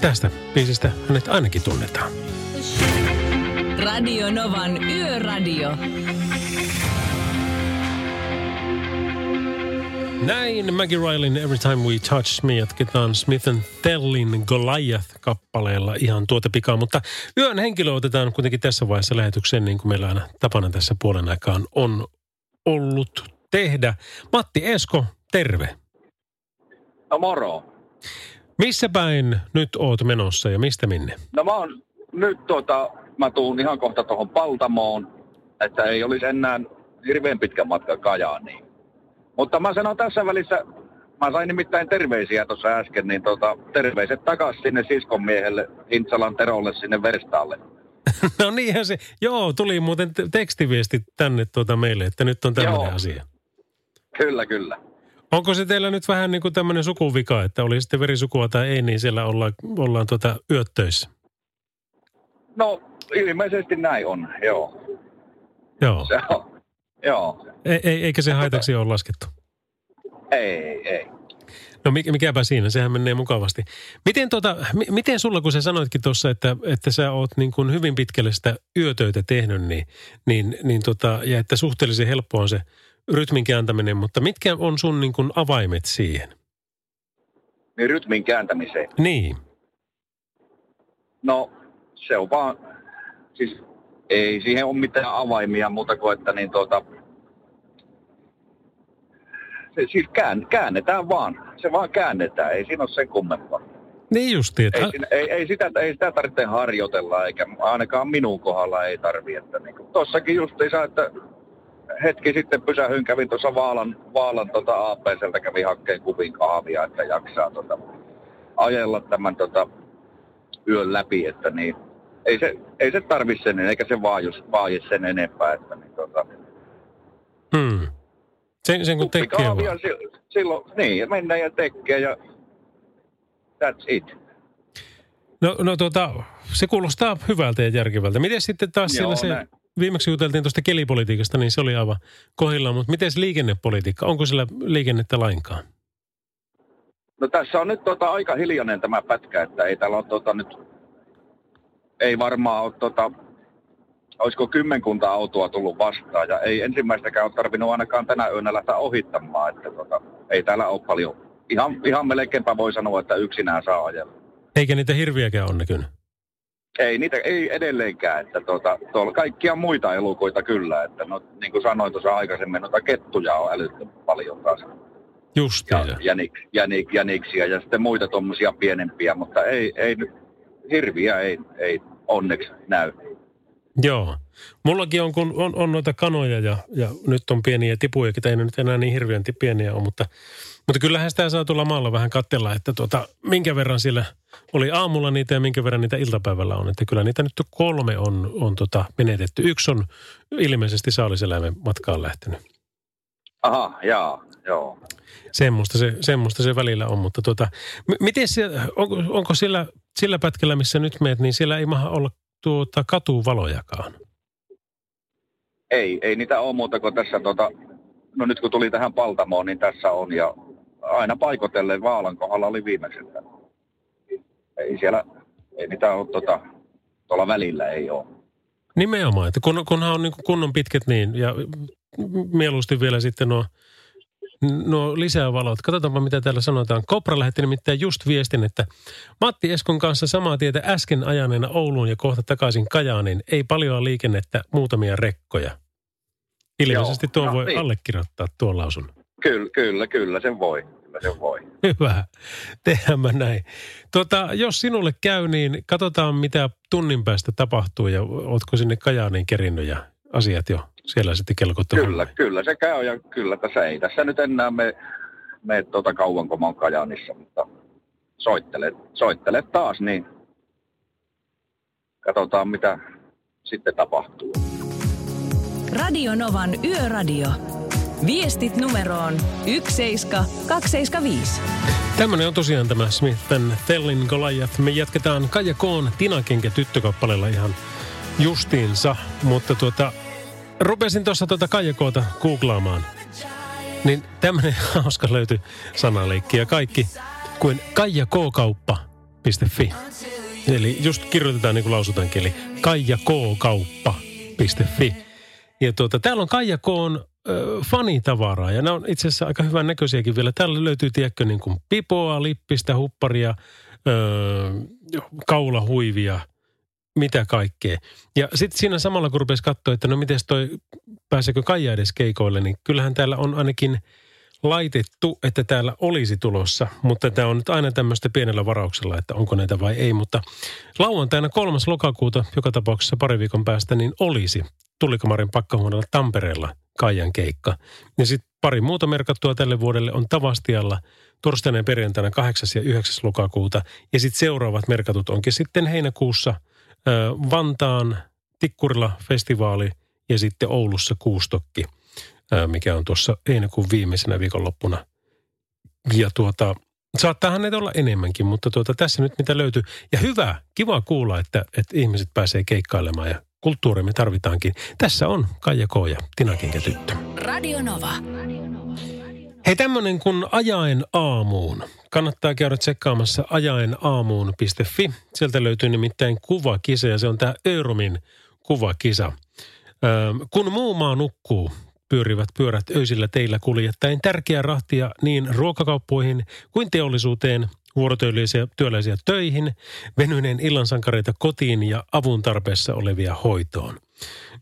tästä biisistä hänet ainakin tunnetaan. Radio Novan Yöradio. Näin Maggie Rylin Every Time We Touch Me jatketaan Smith Tellin Goliath-kappaleella ihan tuota pikaa, mutta yön henkilö otetaan kuitenkin tässä vaiheessa lähetykseen, niin kuin meillä aina tapana tässä puolen aikaan on ollut tehdä. Matti Esko, terve. No moro. Missä päin nyt oot menossa ja mistä minne? No mä oon nyt tota, mä tuun ihan kohta tuohon Paltamoon, että ei olisi enää hirveän pitkä matka Kajaaniin. Mutta mä sanon tässä välissä, mä sain nimittäin terveisiä tuossa äsken, niin tota, terveiset takas sinne siskon miehelle, Intsalan Terolle sinne Verstaalle. no niinhän se, joo, tuli muuten te- tekstiviesti tänne tuota meille, että nyt on tämmöinen Joo. asia. Kyllä, kyllä. Onko se teillä nyt vähän niin kuin tämmöinen sukuvika, että oli sitten verisukua tai ei, niin siellä ollaan, ollaan tuota yöttöissä? No, ilmeisesti näin on, joo. Joo. Se on. Joo. Ei, ei, eikä se haitaksi ole laskettu. Ei, ei. No mikä, mikäpä siinä, sehän menee mukavasti. Miten, tota, mi, miten sulla, kun sä sanoitkin tuossa, että, että sä oot niin kuin hyvin pitkälle sitä yötöitä tehnyt, niin, niin, niin tota, ja että suhteellisen helppo on se rytmin kääntäminen, mutta mitkä on sun niin kuin avaimet siihen? Niin rytmin kääntämiseen. Niin, No, se on vaan, siis ei siihen ole mitään avaimia muuta kuin, että niin tuota, se, siis kään, käännetään vaan. Se vaan käännetään, ei siinä ole sen kummempaa. niin justi, että Ei, siinä, ei, ei, sitä, ei sitä tarvitse harjoitella, eikä ainakaan minun kohdalla ei tarvi. Että niin kuin, tossakin justiinsa, että hetki sitten pysähyin, kävin tuossa Vaalan, Vaalan tota APCltä, kävin hakkeen kupin kahvia, että jaksaa tota, ajella tämän tota, yön läpi, että niin, ei se, ei se tarvi sen, eikä se vaaju, vaaju sen enempää, että niin, tota, hmm. sen, sen kun tekee vaan. si- silloin, niin, mennään ja tekee ja that's it. No, no tota, se kuulostaa hyvältä ja järkevältä. Miten sitten taas Joo, siellä se, näin. viimeksi juteltiin tuosta kelipolitiikasta, niin se oli aivan kohdillaan, mutta miten liikennepolitiikka, onko siellä liikennettä lainkaan? No tässä on nyt tota aika hiljainen tämä pätkä, että ei täällä ole tota nyt, ei varmaan ole tota, olisiko kymmenkunta autoa tullut vastaan ja ei ensimmäistäkään ole tarvinnut ainakaan tänä yönä lähteä ohittamaan, että tota, ei täällä ole paljon. Ihan, ihan melkeinpä voi sanoa, että yksinään saa ajella. Eikä niitä hirviäkään ole näkynyt. Ei niitä, ei edelleenkään, että tota, tuolla kaikkia muita elukoita kyllä, että no, niin kuin sanoin tuossa aikaisemmin, noita kettuja on älyttömän paljon taas. Just ja jänik, jänik, jäniksiä ja sitten muita tuommoisia pienempiä, mutta ei, ei nyt, hirviä ei, ei onneksi näy. Joo. Mullakin on, kun on, on noita kanoja ja, ja nyt on pieniä tipuja, ei ne nyt enää niin hirveän pieniä ole, mutta, mutta kyllähän sitä saa tulla maalla vähän katsella, että tuota, minkä verran siellä oli aamulla niitä ja minkä verran niitä iltapäivällä on. Että kyllä niitä nyt kolme on, on tota menetetty. Yksi on ilmeisesti saaliseläimen matkaan lähtenyt. Aha, jaa, joo. Semmoista se, semmoista se välillä on, mutta tota, m- miten se, onko, onko siellä, sillä pätkällä, missä nyt meet, niin siellä ei maha olla tuota katuvalojakaan? Ei, ei niitä ole muuta kuin tässä, tota, no nyt kun tuli tähän Paltamoon, niin tässä on ja aina paikotellen Vaalan kohdalla oli viimeiseltä. Ei siellä, ei niitä ole tota, tuolla välillä ei ole. Nimenomaan, että kun, kunhan on niin kunnon pitkät niin, ja mieluusti vielä sitten nuo, nuo lisää valot. Katsotaanpa, mitä täällä sanotaan. Kopra lähetti nimittäin just viestin, että Matti Eskon kanssa samaa tietä äsken ajaneena Ouluun ja kohta takaisin Kajaaniin. Ei paljon liikennettä, muutamia rekkoja. Ilmeisesti tuo no voi niin. allekirjoittaa tuon lausun. Kyllä, kyllä, kyllä sen voi. Kyllä sen voi. Hyvä. Tehdäänpä näin. Tota, jos sinulle käy, niin katsotaan, mitä tunnin päästä tapahtuu ja ootko sinne Kajaaniin kerinnyt ja asiat jo siellä sitten kelkottu. Kyllä, kyllä se käy ja kyllä tässä ei. Tässä nyt enää me, me tuota kauan kun mä oon Kajaanissa, mutta soittele, soittele taas, niin katsotaan mitä sitten tapahtuu. Radio Novan Yöradio. Viestit numeroon 17275. Tämmöinen on tosiaan tämä Smith Tellin Goliath. Me jatketaan Kaija Koon Tinakenkä tyttökappaleella ihan justiinsa, mutta tuota, rupesin tuossa tuota Kaija Koota googlaamaan. Niin tämmöinen hauska löytyi sanaleikki ja kaikki kuin kaijakokauppa.fi. Eli just kirjoitetaan niin kuin lausutaan eli kaijakokauppa.fi. Ja tuota, täällä on Kaija Koon fanitavaraa ja nämä on itse asiassa aika hyvän näköisiäkin vielä. Täällä löytyy, tiedätkö, niin kuin pipoa, lippistä, hupparia, ö, kaulahuivia, mitä kaikkea. Ja sitten siinä samalla, kun rupesi katsoa, että no miten toi, pääseekö Kaija edes keikoille, niin kyllähän täällä on ainakin laitettu, että täällä olisi tulossa, mutta tämä on nyt aina tämmöistä pienellä varauksella, että onko näitä vai ei. Mutta lauantaina kolmas lokakuuta, joka tapauksessa pari viikon päästä, niin olisi Tullikamarin pakkahuoneella Tampereella Kaijan keikka. Ja sitten pari muuta merkattua tälle vuodelle on Tavastialla torstaina ja perjantaina 8. ja 9. lokakuuta. Ja sitten seuraavat merkatut onkin sitten heinäkuussa – Vantaan Tikkurila-festivaali ja sitten Oulussa Kuustokki, mikä on tuossa heinäkuun viimeisenä viikonloppuna. Ja tuota, saattaahan näitä olla enemmänkin, mutta tuota, tässä nyt mitä löytyy. Ja hyvä, kiva kuulla, että, että ihmiset pääsee keikkailemaan ja kulttuuri me tarvitaankin. Tässä on Kaija K. ja Tina tyttö. Radio Nova. Hei tämmönen kuin Ajaen aamuun. Kannattaa käydä tsekkaamassa ajaenaamuun.fi. Sieltä löytyy nimittäin kuvakisa ja se on tämä Öromin kuvakisa. Öö, kun muu maa nukkuu, pyörivät pyörät öisillä teillä kuljettaen tärkeää rahtia niin ruokakauppoihin kuin teollisuuteen, vuorotyöllisiä työläisiä töihin, venyneen illansankareita kotiin ja avun tarpeessa olevia hoitoon.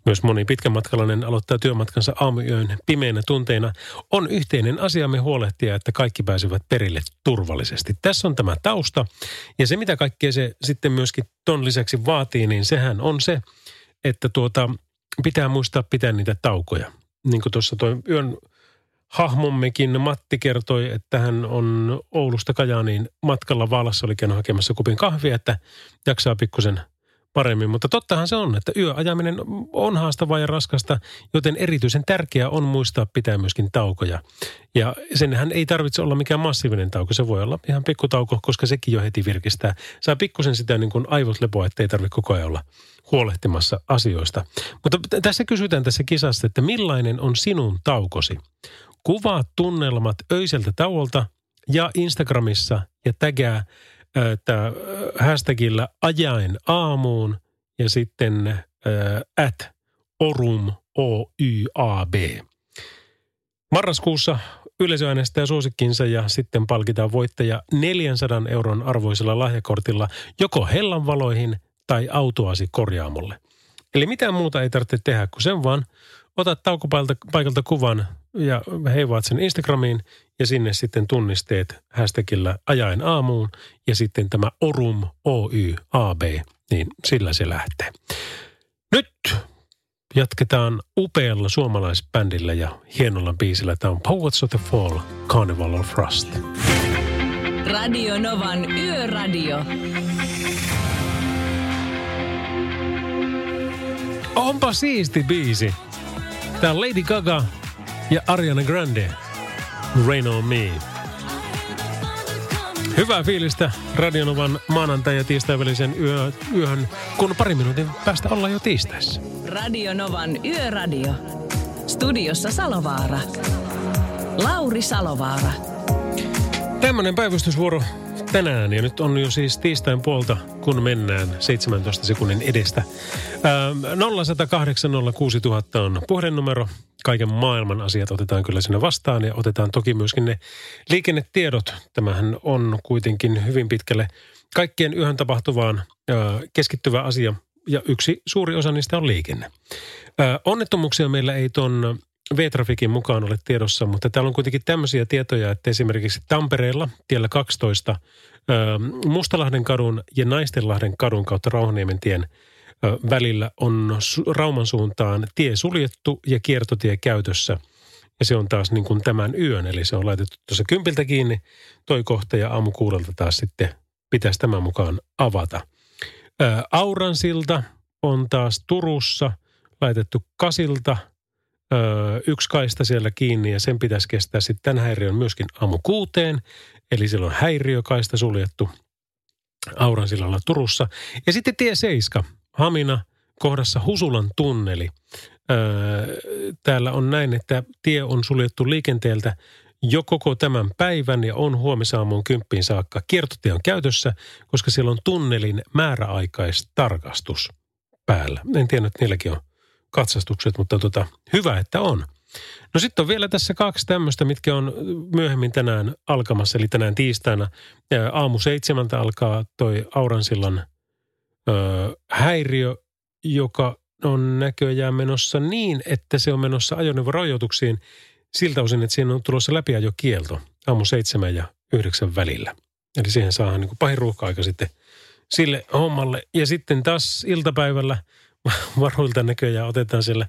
Myös moni pitkämatkalainen aloittaa työmatkansa aamuyön pimeinä tunteina. On yhteinen asiamme huolehtia, että kaikki pääsevät perille turvallisesti. Tässä on tämä tausta. Ja se, mitä kaikkea se sitten myöskin ton lisäksi vaatii, niin sehän on se, että tuota, pitää muistaa pitää niitä taukoja. Niin kuin tuossa tuo yön hahmommekin Matti kertoi, että hän on Oulusta Kajaaniin matkalla Vaalassa oli hakemassa kupin kahvia, että jaksaa pikkusen – paremmin. Mutta tottahan se on, että yöajaminen on haastavaa ja raskasta, joten erityisen tärkeää on muistaa pitää myöskin taukoja. Ja senhän ei tarvitse olla mikään massiivinen tauko, se voi olla ihan pikkutauko, koska sekin jo heti virkistää. Saa pikkusen sitä niin kuin aivot lepoa, että ei tarvitse koko ajan olla huolehtimassa asioista. Mutta tässä kysytään tässä kisassa, että millainen on sinun taukosi? Kuvaa tunnelmat öiseltä tauolta ja Instagramissa ja tägää että hashtagillä ajaen aamuun ja sitten at orum OYAB. Marraskuussa yleisö äänestää suosikkinsa ja sitten palkitaan voittaja 400 euron arvoisella lahjakortilla joko hellanvaloihin tai autoasi korjaamolle. Eli mitään muuta ei tarvitse tehdä kuin sen vaan otat taukopaikalta kuvan ja heivaat sen Instagramiin ja sinne sitten tunnisteet hashtagillä ajaen aamuun ja sitten tämä Orum Oy AB, niin sillä se lähtee. Nyt jatketaan upealla suomalaisbändillä ja hienolla biisillä. Tämä on Poets of the Fall, Carnival of Frost. Radio Novan Yöradio. Onpa siisti biisi. Tämä on Lady Gaga ja Ariana Grande. Rain on Me. Hyvää fiilistä Radionovan maanantai- ja tiistai välisen yö, yöhön, kun pari minuutin päästä ollaan jo tiistaissa. Radionovan Yöradio. Studiossa Salovaara. Lauri Salovaara. Tämmöinen päivystysvuoro tänään ja nyt on jo siis tiistain puolta, kun mennään 17 sekunnin edestä. Ää, 0108 06000 on puhelinnumero kaiken maailman asiat otetaan kyllä sinne vastaan ja otetaan toki myöskin ne liikennetiedot. Tämähän on kuitenkin hyvin pitkälle kaikkien yhden tapahtuvaan keskittyvä asia ja yksi suuri osa niistä on liikenne. Onnettomuuksia meillä ei ton V-Trafikin mukaan ole tiedossa, mutta täällä on kuitenkin tämmöisiä tietoja, että esimerkiksi Tampereella tiellä 12 Mustalahden kadun ja Naistenlahden kadun kautta Rauhaniemen tien – välillä on Rauman suuntaan tie suljettu ja kiertotie käytössä. Ja se on taas niin kuin tämän yön, eli se on laitettu tuossa kympiltä kiinni toi kohta ja aamu kuudelta taas sitten pitäisi tämän mukaan avata. Auransilta on taas Turussa laitettu kasilta yksi kaista siellä kiinni ja sen pitäisi kestää sitten tämän häiriön myöskin aamu kuuteen. Eli silloin häiriökaista suljettu Auransillalla Turussa. Ja sitten tie 7 Hamina kohdassa Husulan tunneli. Öö, täällä on näin, että tie on suljettu liikenteeltä jo koko tämän päivän ja on huomisaamuun kymppiin saakka. Kiertotie on käytössä, koska siellä on tunnelin määräaikaistarkastus päällä. En tiedä, että niilläkin on katsastukset, mutta tota, hyvä, että on. No sitten on vielä tässä kaksi tämmöistä, mitkä on myöhemmin tänään alkamassa, eli tänään tiistaina. Aamu seitsemältä alkaa toi Auransillan ö, häiriö, joka on näköjään menossa niin, että se on menossa ajoneuvorajoituksiin siltä osin, että siinä on tulossa läpiajokielto aamu seitsemän ja yhdeksän välillä. Eli siihen saadaan niin pahin ruuhka-aika sitten sille hommalle. Ja sitten taas iltapäivällä – varuilta näköjään otetaan siellä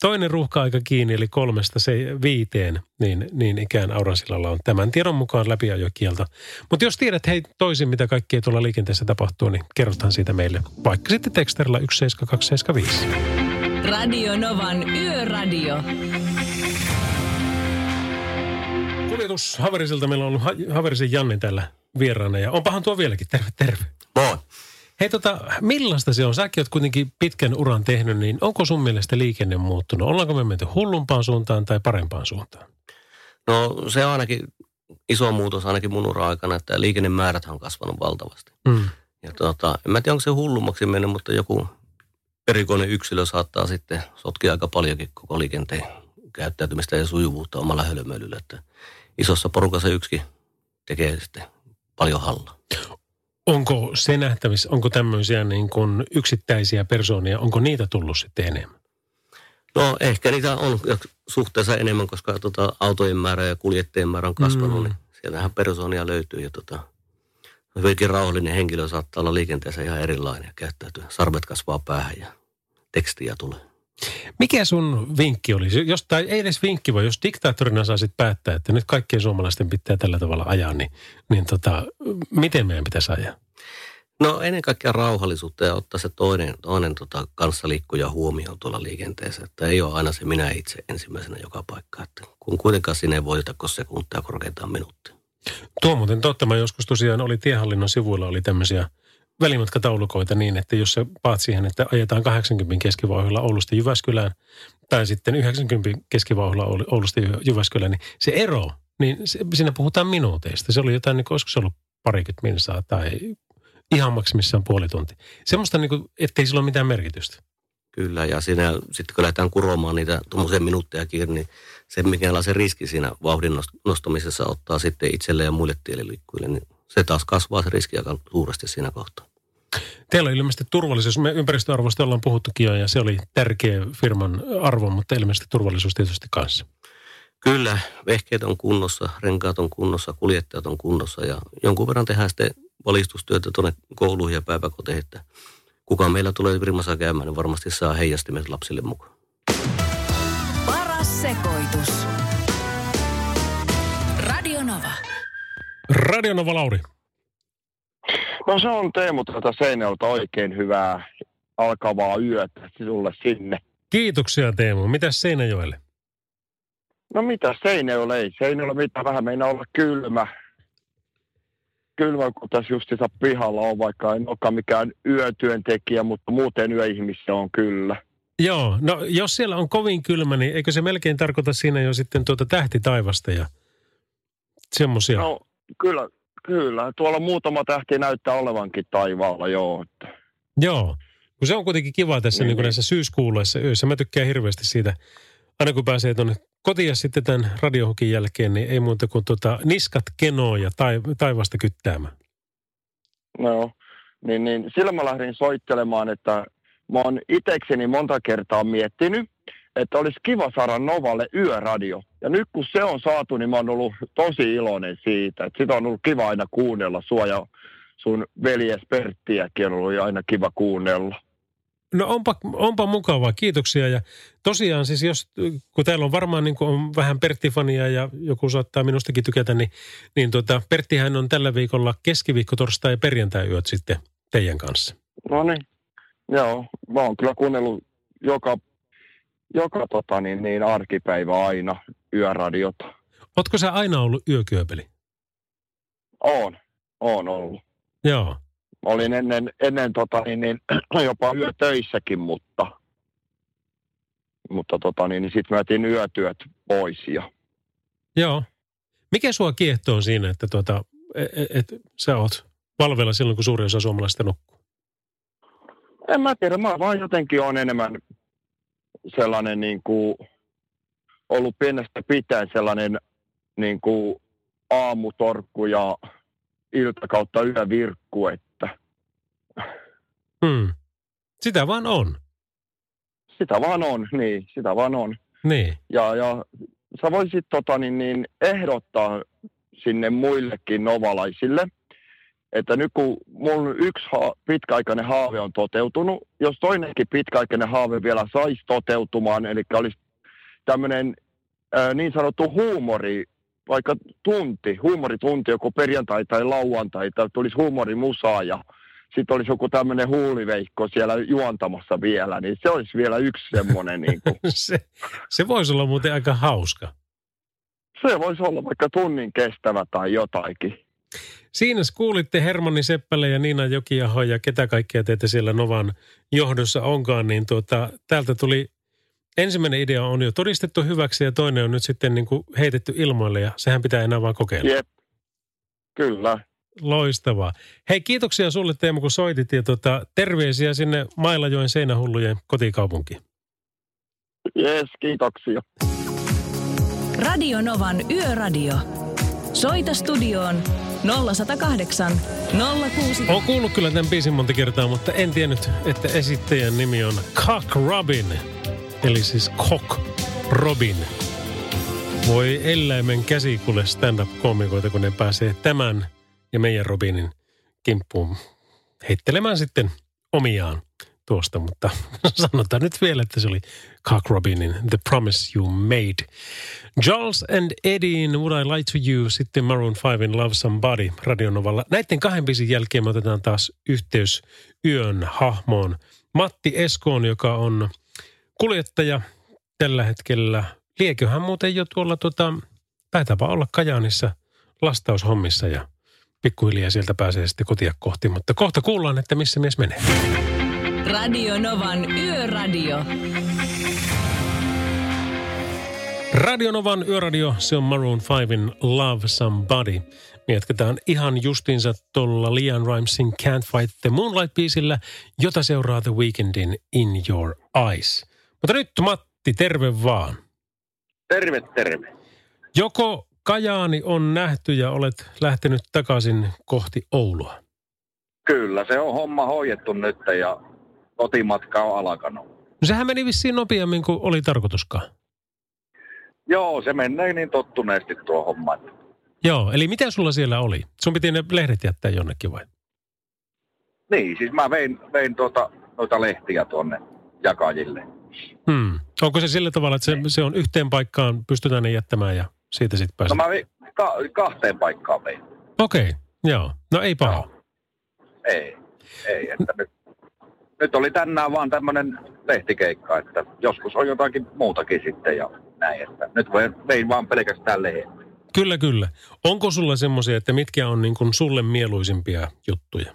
toinen ruuhka-aika kiinni, eli kolmesta se viiteen, niin, niin ikään Auransilalla on tämän tiedon mukaan läpiajokielto. Mutta jos tiedät hei toisin, mitä kaikkea tuolla liikenteessä tapahtuu, niin kerrotaan siitä meille vaikka sitten teksterillä 17275. Radio Novan Yöradio. Kuljetus Haverisilta. Meillä on ollut Haverisen Janne täällä vieraana ja onpahan tuo vieläkin. Terve, terve. Moi. Hei tota, millaista se on? Säkin oot kuitenkin pitkän uran tehnyt, niin onko sun mielestä liikenne muuttunut? Ollaanko me menty hullumpaan suuntaan tai parempaan suuntaan? No se on ainakin iso muutos ainakin mun ura-aikana, että liikennemäärät on kasvanut valtavasti. Mm. Ja tota, en mä tiedä, onko se hullummaksi mennyt, mutta joku erikoinen yksilö saattaa sitten sotkia aika paljonkin koko liikenteen käyttäytymistä ja sujuvuutta omalla hölmöilyllä. Että isossa porukassa yksi tekee sitten paljon hallaa. Onko se nähtävissä, onko tämmöisiä niin kuin yksittäisiä persoonia, onko niitä tullut sitten enemmän? No ehkä niitä on suhteessa enemmän, koska tota, autojen määrä ja kuljettajien määrä on kasvanut, mm. niin siellähän persoonia löytyy ja tota, hyvinkin rauhallinen henkilö saattaa olla liikenteessä ihan erilainen ja käyttäytyä. Sarvet kasvaa päähän ja tekstiä tulee. Mikä sun vinkki olisi? Jos, tai ei edes vinkki, vaan jos diktaattorina saisit päättää, että nyt kaikkien suomalaisten pitää tällä tavalla ajaa, niin, niin tota, miten meidän pitäisi ajaa? No ennen kaikkea rauhallisuutta ja ottaa se toinen, toinen tota, kanssaliikkuja huomioon tuolla liikenteessä. Että ei ole aina se minä itse ensimmäisenä joka paikka. Että kun kuitenkaan sinne ei voiteta sekuntia korkeintaan minuuttia. Tuo muuten totta. Mä joskus tosiaan oli tiehallinnon sivuilla oli tämmöisiä välimatkataulukoita niin, että jos sä paat siihen, että ajetaan 80 keskivauhdilla Oulusta Jyväskylään tai sitten 90 keskivauhdilla Oulusta Jyväskylään, niin se ero, niin se, siinä puhutaan minuuteista. Se oli jotain, niin olisiko se ollut parikymmentä minsaa tai ihan maksimissaan puoli tunti. Semmoista, niin kuin, ettei sillä ole mitään merkitystä. Kyllä, ja siinä sitten kun lähdetään kuromaan niitä tuommoisia minuutteja kiinni, niin se se riski siinä vauhdin nostamisessa ottaa sitten itselle ja muille tieliliikkujille, niin se taas kasvaa se riski aika suuresti siinä kohtaa. Teillä on ilmeisesti turvallisuus. Me ympäristöarvosta ollaan puhuttukin jo ja se oli tärkeä firman arvo, mutta ilmeisesti turvallisuus tietysti kanssa. Kyllä, vehkeet on kunnossa, renkaat on kunnossa, kuljettajat on kunnossa ja jonkun verran tehdään sitten valistustyötä tuonne kouluihin ja päiväkoteihin, että kuka meillä tulee firmassa käymään, niin varmasti saa heijastimet lapsille mukaan. Paras sekoitus. Radio Nova Lauri. No se on Teemu tätä Seinäjältä oikein hyvää alkavaa yötä sinulle sinne. Kiitoksia Teemu. Mitäs Seinäjoelle? No mitä Seinäjoelle ei. Seinäjoelle mitä vähän meinaa olla kylmä. Kylmä, kun tässä just pihalla on, vaikka en olekaan mikään yötyöntekijä, mutta muuten yöihmissä on kyllä. Joo, no jos siellä on kovin kylmä, niin eikö se melkein tarkoita siinä jo sitten tuota tähti taivasta ja semmoisia? No kyllä, Kyllä, tuolla muutama tähti näyttää olevankin taivaalla, joo. Joo, kun se on kuitenkin kiva tässä niin, niin näissä syyskuuloissa öissä. Mä tykkään hirveästi siitä, aina kun pääsee tuonne kotiin sitten tämän radiohokin jälkeen, niin ei muuta kuin tota, niskat kenoo ja taivasta kyttäämään. No, niin, niin sillä mä lähdin soittelemaan, että mä oon itekseni monta kertaa miettinyt, että olisi kiva saada Novalle yöradio. Ja nyt kun se on saatu, niin mä oon ollut tosi iloinen siitä. Että sitä on ollut kiva aina kuunnella sua ja sun veljes Perttiäkin on ollut aina kiva kuunnella. No onpa, onpa mukavaa, kiitoksia. Ja tosiaan siis jos, kun täällä on varmaan niin kuin on vähän Perttifania ja joku saattaa minustakin tykätä, niin, niin tuota, Perttihän on tällä viikolla keskiviikko, torstai ja perjantai yöt sitten teidän kanssa. No niin, joo. Mä oon kyllä kuunnellut joka joka tota, niin, niin arkipäivä aina yöradiota. Ootko sä aina ollut yökyöpeli? On, on ollut. Joo. Olin ennen, ennen tota, niin, niin, jopa yötöissäkin, mutta mutta tota, niin, niin sitten mä jätin yötyöt pois ja Joo. Mikä sua kiehtoo siinä, että tuota, et, et, sä oot valveilla silloin, kun suuri osa suomalaisista nukkuu? en mä tiedä, mä vaan jotenkin on enemmän sellainen niin kuin, ollut pienestä pitäen sellainen niin kuin aamutorkku ja ilta kautta yövirkku, että Hmm. Sitä vaan on. sitä vaan on, niin, sitä vaan on. Niin. Ja, ja sä voisit tota, niin, niin, ehdottaa sinne muillekin novalaisille, että nyt kun mun yksi ha- pitkäaikainen haave on toteutunut, jos toinenkin pitkäaikainen haave vielä saisi toteutumaan, eli olisi tämmöinen niin sanottu huumori, vaikka tunti, huumoritunti, joku perjantai tai lauantai, tai tulisi huumorimusaa ja sitten olisi joku tämmöinen huuliveikko siellä juontamassa vielä, niin se olisi vielä yksi semmoinen niin kuin, se, se voisi olla muuten aika hauska. se voisi olla vaikka tunnin kestävä tai jotakin. Siinä kuulitte Hermanni Seppälä ja Niina Jokiaho ja ketä kaikkia teitä siellä Novan johdossa onkaan, niin tuota, täältä tuli ensimmäinen idea on jo todistettu hyväksi ja toinen on nyt sitten niin kuin heitetty ilmoille ja sehän pitää enää vaan kokeilla. Jep. Kyllä. Loistavaa. Hei, kiitoksia sulle Teemu, kun soitit ja tuota, terveisiä sinne Mailajoen seinähullujen kotikaupunkiin. Jees, kiitoksia. Radio Novan Yöradio. Soita studioon 0108 060. Olen kuullut kyllä tämän biisin monta kertaa, mutta en tiennyt, että esittäjän nimi on Cock Robin. Eli siis Cock Robin. Voi eläimen käsi kuule stand-up-komikoita, kun ne pääsee tämän ja meidän Robinin kimppuun heittelemään sitten omiaan tuosta, mutta sanotaan nyt vielä, että se oli Cock Robinin The Promise You Made. Charles and Eddiein Would I Lie to You, sitten Maroon 5in Love Somebody radionovalla. Näiden kahden biisin jälkeen me otetaan taas yhteys yön hahmoon. Matti Eskoon, joka on kuljettaja tällä hetkellä. Lieköhän muuten jo tuolla tota, taitaapa olla Kajaanissa lastaushommissa ja pikkuhiljaa sieltä pääsee sitten kotia kohti. Mutta kohta kuullaan, että missä mies menee. Radio Novan Yöradio. Radionovan yöradio, se on Maroon 5in Love Somebody. Me jatketaan ihan justinsa tuolla Lian Rimesin Can't Fight the Moonlight-biisillä, jota seuraa The Weekendin In Your Eyes. Mutta nyt Matti, terve vaan. Terve, terve. Joko Kajaani on nähty ja olet lähtenyt takaisin kohti Oulua? Kyllä, se on homma hoidettu nyt ja kotimatka on alkanut. No sehän meni vissiin nopeammin kuin oli tarkoituskaan. Joo, se menee niin tottuneesti tuo homma. Joo, eli mitä sulla siellä oli? Sun piti ne lehdet jättää jonnekin vai? Niin, siis mä vein, vein tuota, noita lehtiä tuonne jakajille. Hmm. Onko se sillä tavalla, että se, se on yhteen paikkaan, pystytään ne jättämään ja siitä sitten No pääsee? mä vein, ka- kahteen paikkaan vein. Okei, okay. joo. No ei paha. Joo. Ei, ei, että nyt, nyt oli tänään vaan tämmöinen lehtikeikka, että joskus on jotakin muutakin sitten ja näin, että nyt vein, vein vaan pelkästään lehden. Kyllä, kyllä. Onko sulla semmoisia, että mitkä on niin kuin sulle mieluisimpia juttuja?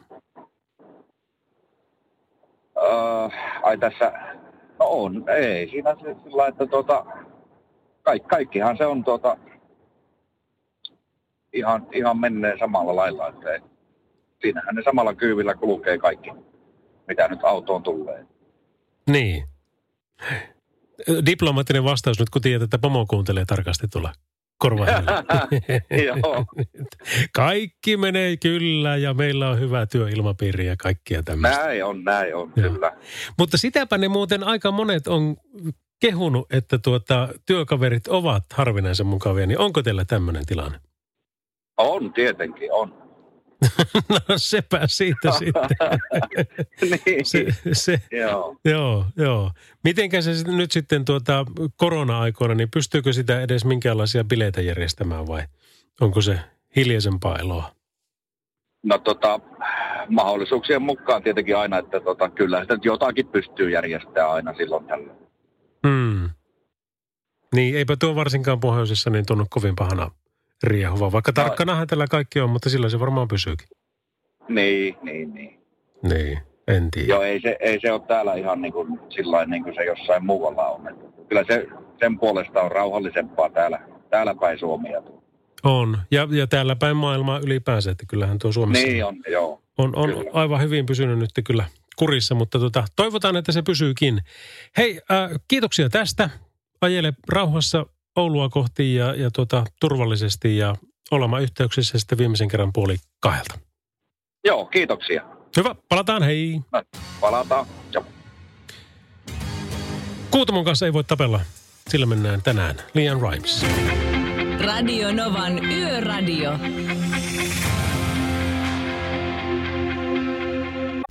Öö, ai tässä, no on, ei siinä se sillä että tuota, kaik, kaikkihan se on tuota, ihan, ihan menee samalla lailla, että siinähän ne samalla kyyvillä kulkee kaikki, mitä nyt autoon tulee. Niin. Diplomaattinen vastaus nyt, kun tiedät, että pomo kuuntelee tarkasti tuolla korvahiljaa. Joo. Kaikki menee kyllä ja meillä on hyvä työilmapiiri ja kaikkia tämmöistä. Näin on, näin on, Joo. kyllä. Mutta sitäpä ne muuten aika monet on kehunut, että tuota, työkaverit ovat harvinaisen mukavia. Niin onko teillä tämmöinen tilanne? On, tietenkin, on. No sepä siitä sitten. niin, Se, se, joo. joo, joo. Mitenkä se nyt sitten tuota korona-aikoina, niin pystyykö sitä edes minkäänlaisia bileitä järjestämään vai onko se hiljaisempaa eloa? No tota, mahdollisuuksien mukaan tietenkin aina, että tota, kyllä sitä nyt jotakin pystyy järjestämään aina silloin tällä. Hmm. Niin, eipä tuo varsinkaan pohjoisessa niin tunnu kovin pahana riehuva. Vaikka tarkkanahan tällä kaikki on, mutta sillä se varmaan pysyykin. Niin, niin, niin. Niin, en tiedä. Joo, ei se, ei se ole täällä ihan niin kuin, sillain niin kuin se jossain muualla on. Että kyllä se sen puolesta on rauhallisempaa täällä, täällä päin Suomia. On. Ja, ja täällä päin maailmaa ylipäänsä, että kyllähän tuo Suomessa Niin on, joo. on, on kyllä. aivan hyvin pysynyt nyt kyllä kurissa, mutta tota, toivotaan, että se pysyykin. Hei, äh, kiitoksia tästä. Ajele rauhassa Oulua kohti ja, ja tota, turvallisesti ja olemaan yhteyksissä sitten viimeisen kerran puoli kahdelta. Joo, kiitoksia. Hyvä, palataan, hei. Palataan. Joo. Kuutamon kanssa ei voi tapella. Sillä mennään tänään. Lian Rimes. Radio Novan Yöradio.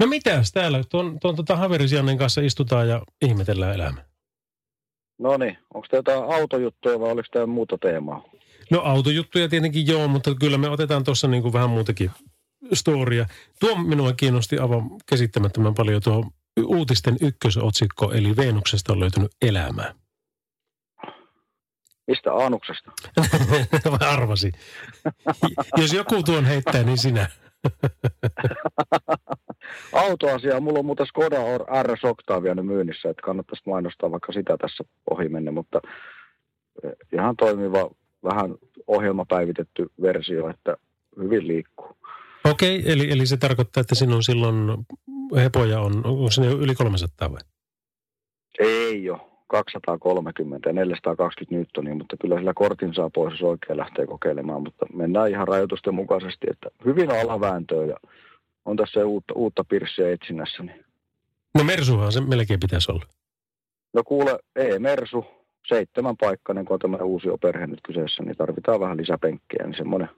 No mitäs täällä? Tuon, tuon tota Haverisiannen kanssa istutaan ja ihmetellään elämää. No niin, onko tämä jotain autojuttuja vai oliko tämä muuta teemaa? No autojuttuja tietenkin joo, mutta kyllä me otetaan tuossa niin kuin vähän muutakin storia. Tuo minua kiinnosti aivan käsittämättömän paljon tuo uutisten ykkösotsikko, eli Veenuksesta on löytynyt elämää. Mistä Aanuksesta? Mä arvasin. Jos joku tuon heittää, niin sinä. Autoasia, mulla on muuten Skoda RS Octavia nyt myynnissä, että kannattaisi mainostaa vaikka sitä tässä ohi mennä, mutta eh, ihan toimiva, vähän ohjelmapäivitetty versio, että hyvin liikkuu. Okei, eli, eli se tarkoittaa, että sinun silloin hepoja on, onko se yli 300 vai? Ei ole. 230 ja 420 newtonia, mutta kyllä sillä kortin saa pois, jos oikein lähtee kokeilemaan, mutta mennään ihan rajoitusten mukaisesti, että hyvin alavääntöä ja on tässä uutta, uutta pirssiä etsinnässä. Niin. No Mersuhan se melkein pitäisi olla. No kuule, E-Mersu, seitsemän paikkainen, kun on tämmöinen uusi perhe nyt kyseessä, niin tarvitaan vähän lisäpenkkiä, niin semmoinen,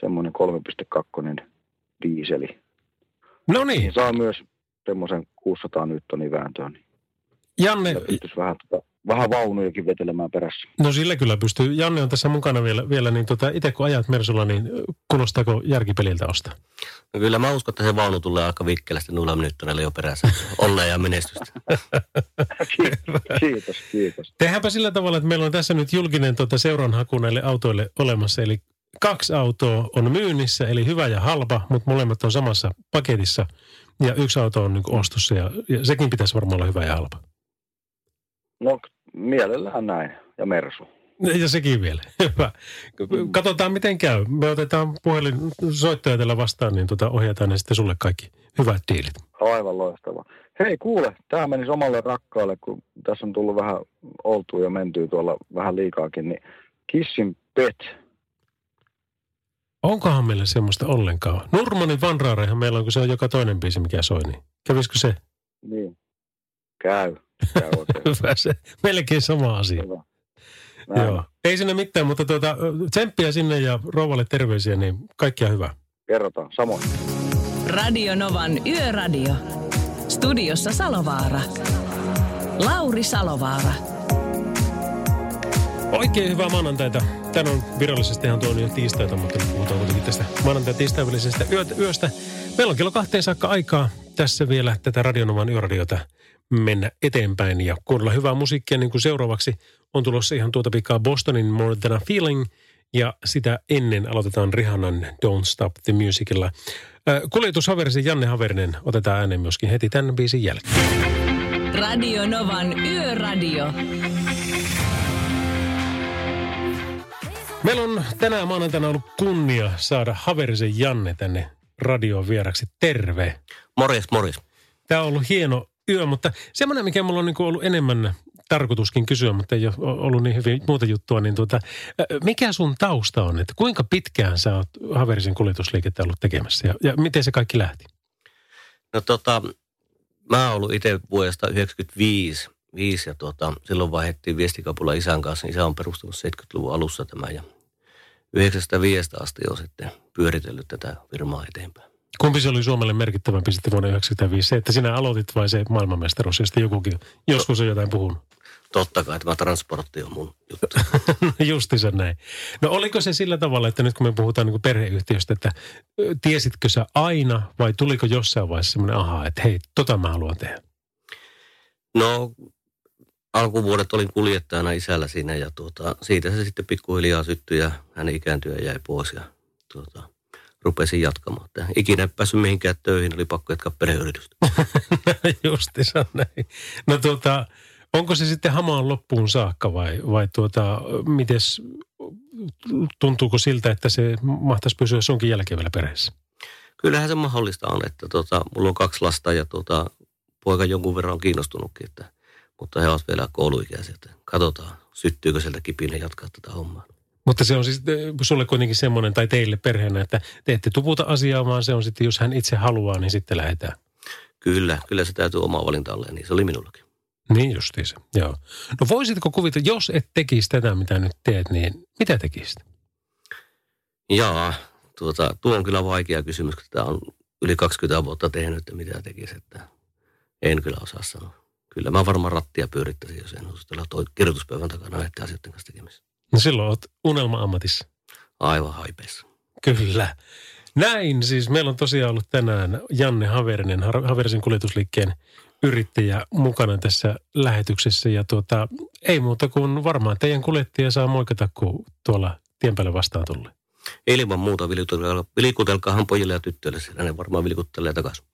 semmoinen 3.2 diiseli. No niin, saa myös semmoisen 600 newtonia vääntöä, niin Janne, pystyisi vähän, tota, vähän vaunujakin vetelemään perässä. no sillä kyllä pystyy. Janne on tässä mukana vielä, vielä niin tota, itse kun ajat Mersulla, niin kuulostaako järkipeliltä ostaa? No kyllä mä uskon, että se vaunu tulee aika vikkelästi nuilla minuuttoneilla jo perässä. Onnea ja menestystä. Kiitos, kiitos. Tehdäänpä sillä tavalla, että meillä on tässä nyt julkinen tota, seuranhaku näille autoille olemassa. Eli kaksi autoa on myynnissä, eli hyvä ja halpa, mutta molemmat on samassa paketissa. Ja yksi auto on niin ostossa ja, ja sekin pitäisi varmaan olla hyvä ja halpa. No mielellään näin. Ja Mersu. Ja sekin vielä. Hyvä. Katsotaan miten käy. Me otetaan puhelin soittoja tällä vastaan, niin tota ohjataan ne sitten sulle kaikki hyvät diilit. Aivan loistava. Hei kuule, tämä meni omalle rakkaalle, kun tässä on tullut vähän oltua ja mentyy tuolla vähän liikaakin, niin Kissin Pet. Onkohan meillä semmoista ollenkaan? Nurmanin Vanraarehan meillä on, kun se on joka toinen biisi, mikä soi, niin kävisikö se? Niin. Käy. Hyvä se. Melkein sama asia. Hyvä. Näin. Joo. Ei sinne mitään, mutta tuota, tsemppiä sinne ja rouvalle terveisiä, niin kaikkia hyvää. Kerrotaan. Samoin. Radio Novan Yöradio. Studiossa Salovaara. Lauri Salovaara. Oikein hyvää maanantaita. Tän on virallisesti ihan tuon jo tiistaita, mutta puhutaan kuitenkin tästä maanantai tiistain välisestä yö- yöstä. Meillä on kello kahteen saakka aikaa tässä vielä tätä Radionovan yöradiota mennä eteenpäin ja kuunnella hyvää musiikkia, niin kuin seuraavaksi on tulossa ihan tuota pikaa Bostonin More Than a Feeling, ja sitä ennen aloitetaan Rihannan Don't Stop the Musicilla. Äh, Kuljetushaverisi Janne Haverinen otetaan ääneen myöskin heti tämän biisin jälkeen. Radio Novan Yöradio. Meillä on tänään maanantaina ollut kunnia saada Haverisen Janne tänne radioon vieraksi. Terve! Morjes, morjes. Tämä on ollut hieno yö, mutta semmoinen, mikä mulla on niin ollut enemmän tarkoituskin kysyä, mutta ei ole ollut niin hyvin muuta juttua, niin tuota, mikä sun tausta on? Että kuinka pitkään sä oot Haverisen kuljetusliikettä ollut tekemässä ja, ja miten se kaikki lähti? No tota, mä oon ollut itse vuodesta 1995 viisi, ja tota, silloin vaihdettiin viestikapula isän kanssa. Isä on perustanut 70-luvun alussa tämä ja 95 asti on sitten pyöritellyt tätä firmaa eteenpäin. Kumpi se oli Suomelle merkittävämpi sitten vuonna 1995? Se, että sinä aloitit vai se maailmanmestaruus, josta jokukin joskus on jotain puhunut? Totta kai tämä transportti on mun juttu. Justiinsa näin. No oliko se sillä tavalla, että nyt kun me puhutaan niin perheyhtiöstä, että tiesitkö sä aina vai tuliko jossain vaiheessa semmoinen aha, että hei, tota mä haluan tehdä? No, alkuvuodet olin kuljettajana isällä siinä ja tuota, siitä se sitten pikkuhiljaa syttyi ja hän ikääntyi ja jäi pois ja tuota, rupesin jatkamaan. Että ikinä en päässyt mihinkään töihin, oli pakko jatkaa perheyritystä. Justiinsa näin. No tuota, onko se sitten hamaan loppuun saakka vai, vai tuota, mites, tuntuuko siltä, että se mahtaisi pysyä sunkin jälkeen vielä perheessä? Kyllähän se mahdollista on, että tuota, mulla on kaksi lasta ja tuota, poika jonkun verran on kiinnostunutkin, että, mutta he ovat vielä kouluikäisiä. Katsotaan, syttyykö sieltä kipinä jatkaa tätä hommaa. Mutta se on siis eh, sulle kuitenkin semmoinen, tai teille perheenä, että te ette tuputa asiaa, vaan se on sitten, jos hän itse haluaa, niin sitten lähdetään. Kyllä, kyllä se täytyy oma valinta olla, ja niin se oli minullakin. Niin justiinsa, joo. No voisitko kuvitella, jos et tekisi tätä, mitä nyt teet, niin mitä tekisit? Jaa, tuota, tuo on kyllä vaikea kysymys, kun tämä on yli 20 vuotta tehnyt, että mitä tekisi, että en kyllä osaa sanoa. Kyllä mä varmaan rattia pyörittäisin, jos en olisi tuolla kirjoituspöydän takana näiden asioiden kanssa tekemisissä. No silloin oot unelma-ammatissa. Aivan haipeissa. Kyllä. Näin siis. Meillä on tosiaan ollut tänään Janne Haverinen, Haverisen kuljetusliikkeen yrittäjä mukana tässä lähetyksessä. Ja tuota, ei muuta kuin varmaan teidän kuljettaja saa moikata, kun tuolla tien päälle vastaan tulee. Ilman muuta vilikutelkaa, vilikutelkaahan pojille ja tyttöille, sillä ne varmaan vilkuttelee takaisin.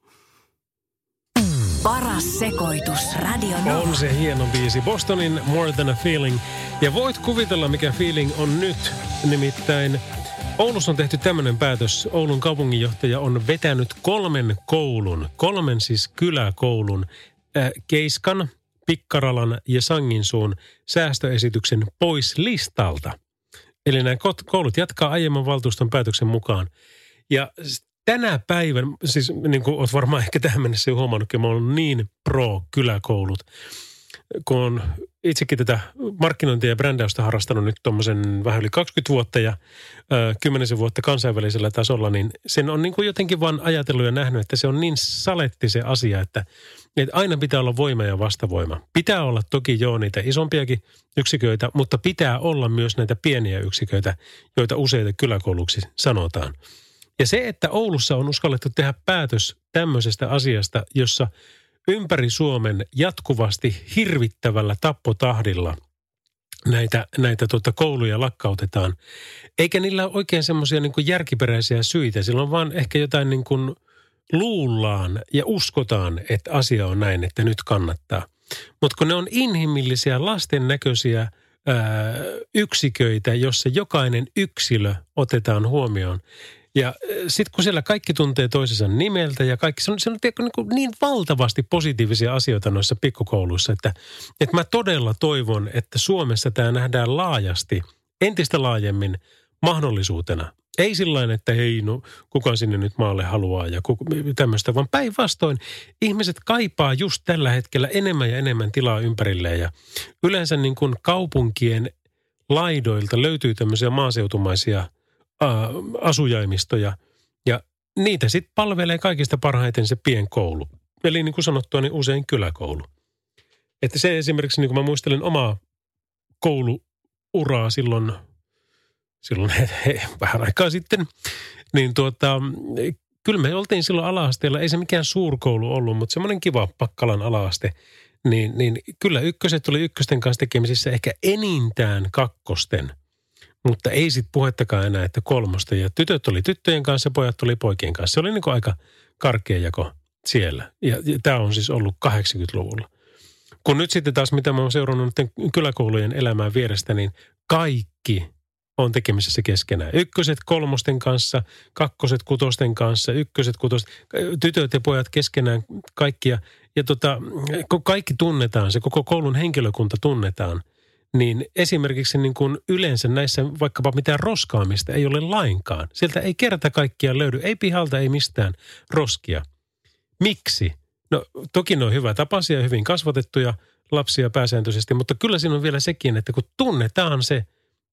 Paras sekoitus. Radio Nova. On se hieno biisi. Bostonin More Than a Feeling. Ja voit kuvitella, mikä feeling on nyt. Nimittäin Oulussa on tehty tämmöinen päätös. Oulun kaupunginjohtaja on vetänyt kolmen koulun, kolmen siis kyläkoulun, äh, Keiskan, Pikkaralan ja Sanginsuun säästöesityksen pois listalta. Eli nämä koulut jatkaa aiemman valtuuston päätöksen mukaan. Ja tänä päivänä, siis niin kuin olet varmaan ehkä tähän mennessä jo huomannutkin, mä olen niin pro-kyläkoulut. Kun on itsekin tätä markkinointia ja brändäystä harrastanut nyt tuommoisen vähän yli 20 vuotta ja ö, kymmenisen vuotta kansainvälisellä tasolla, niin sen on niin kuin jotenkin vaan ajatellut ja nähnyt, että se on niin saletti se asia, että, että aina pitää olla voima ja vastavoima. Pitää olla toki joo niitä isompiakin yksiköitä, mutta pitää olla myös näitä pieniä yksiköitä, joita useita kyläkouluksi sanotaan. Ja se, että Oulussa on uskallettu tehdä päätös tämmöisestä asiasta, jossa ympäri Suomen jatkuvasti hirvittävällä tappotahdilla näitä, näitä tuota kouluja lakkautetaan. Eikä niillä ole oikein semmoisia niin järkiperäisiä syitä. Sillä on vaan ehkä jotain niin kuin luullaan ja uskotaan, että asia on näin, että nyt kannattaa. Mutta kun ne on inhimillisiä, lasten näköisiä yksiköitä, jossa jokainen yksilö otetaan huomioon. Ja sitten kun siellä kaikki tuntee toisensa nimeltä ja kaikki, se on, se on niin, kuin niin valtavasti positiivisia asioita noissa pikkukouluissa, että, että mä todella toivon, että Suomessa tämä nähdään laajasti, entistä laajemmin mahdollisuutena. Ei sillä että hei, no kuka sinne nyt maalle haluaa ja tämmöistä, vaan päinvastoin ihmiset kaipaa just tällä hetkellä enemmän ja enemmän tilaa ympärilleen ja yleensä niin kuin kaupunkien laidoilta löytyy tämmöisiä maaseutumaisia asujaimistoja ja niitä sitten palvelee kaikista parhaiten se pienkoulu. Eli niin kuin sanottua, niin usein kyläkoulu. Että se esimerkiksi, niin kuin mä muistelen omaa kouluuraa silloin, silloin he, he, vähän aikaa sitten, niin tuota, kyllä me oltiin silloin ala-asteella, ei se mikään suurkoulu ollut, mutta semmoinen kiva Pakkalan ala-aste, niin, niin kyllä ykköset oli ykkösten kanssa tekemisissä ehkä enintään kakkosten – mutta ei sitten puhettakaan enää, että kolmosta. Ja tytöt oli tyttöjen kanssa, pojat oli poikien kanssa. Se oli niin aika karkea jako siellä. Ja, ja tämä on siis ollut 80-luvulla. Kun nyt sitten taas, mitä mä oon seurannut kyläkoulujen elämään vierestä, niin kaikki on tekemisessä keskenään. Ykköset kolmosten kanssa, kakkoset kutosten kanssa, ykköset kutosten, tytöt ja pojat keskenään kaikkia. Ja tota, kaikki tunnetaan, se koko koulun henkilökunta tunnetaan – niin esimerkiksi niin kuin yleensä näissä vaikkapa mitään roskaamista ei ole lainkaan. Sieltä ei kerta kaikkiaan löydy, ei pihalta, ei mistään roskia. Miksi? No toki ne on hyvä tapaisia, hyvin kasvatettuja lapsia pääsääntöisesti, mutta kyllä siinä on vielä sekin, että kun tunnetaan se,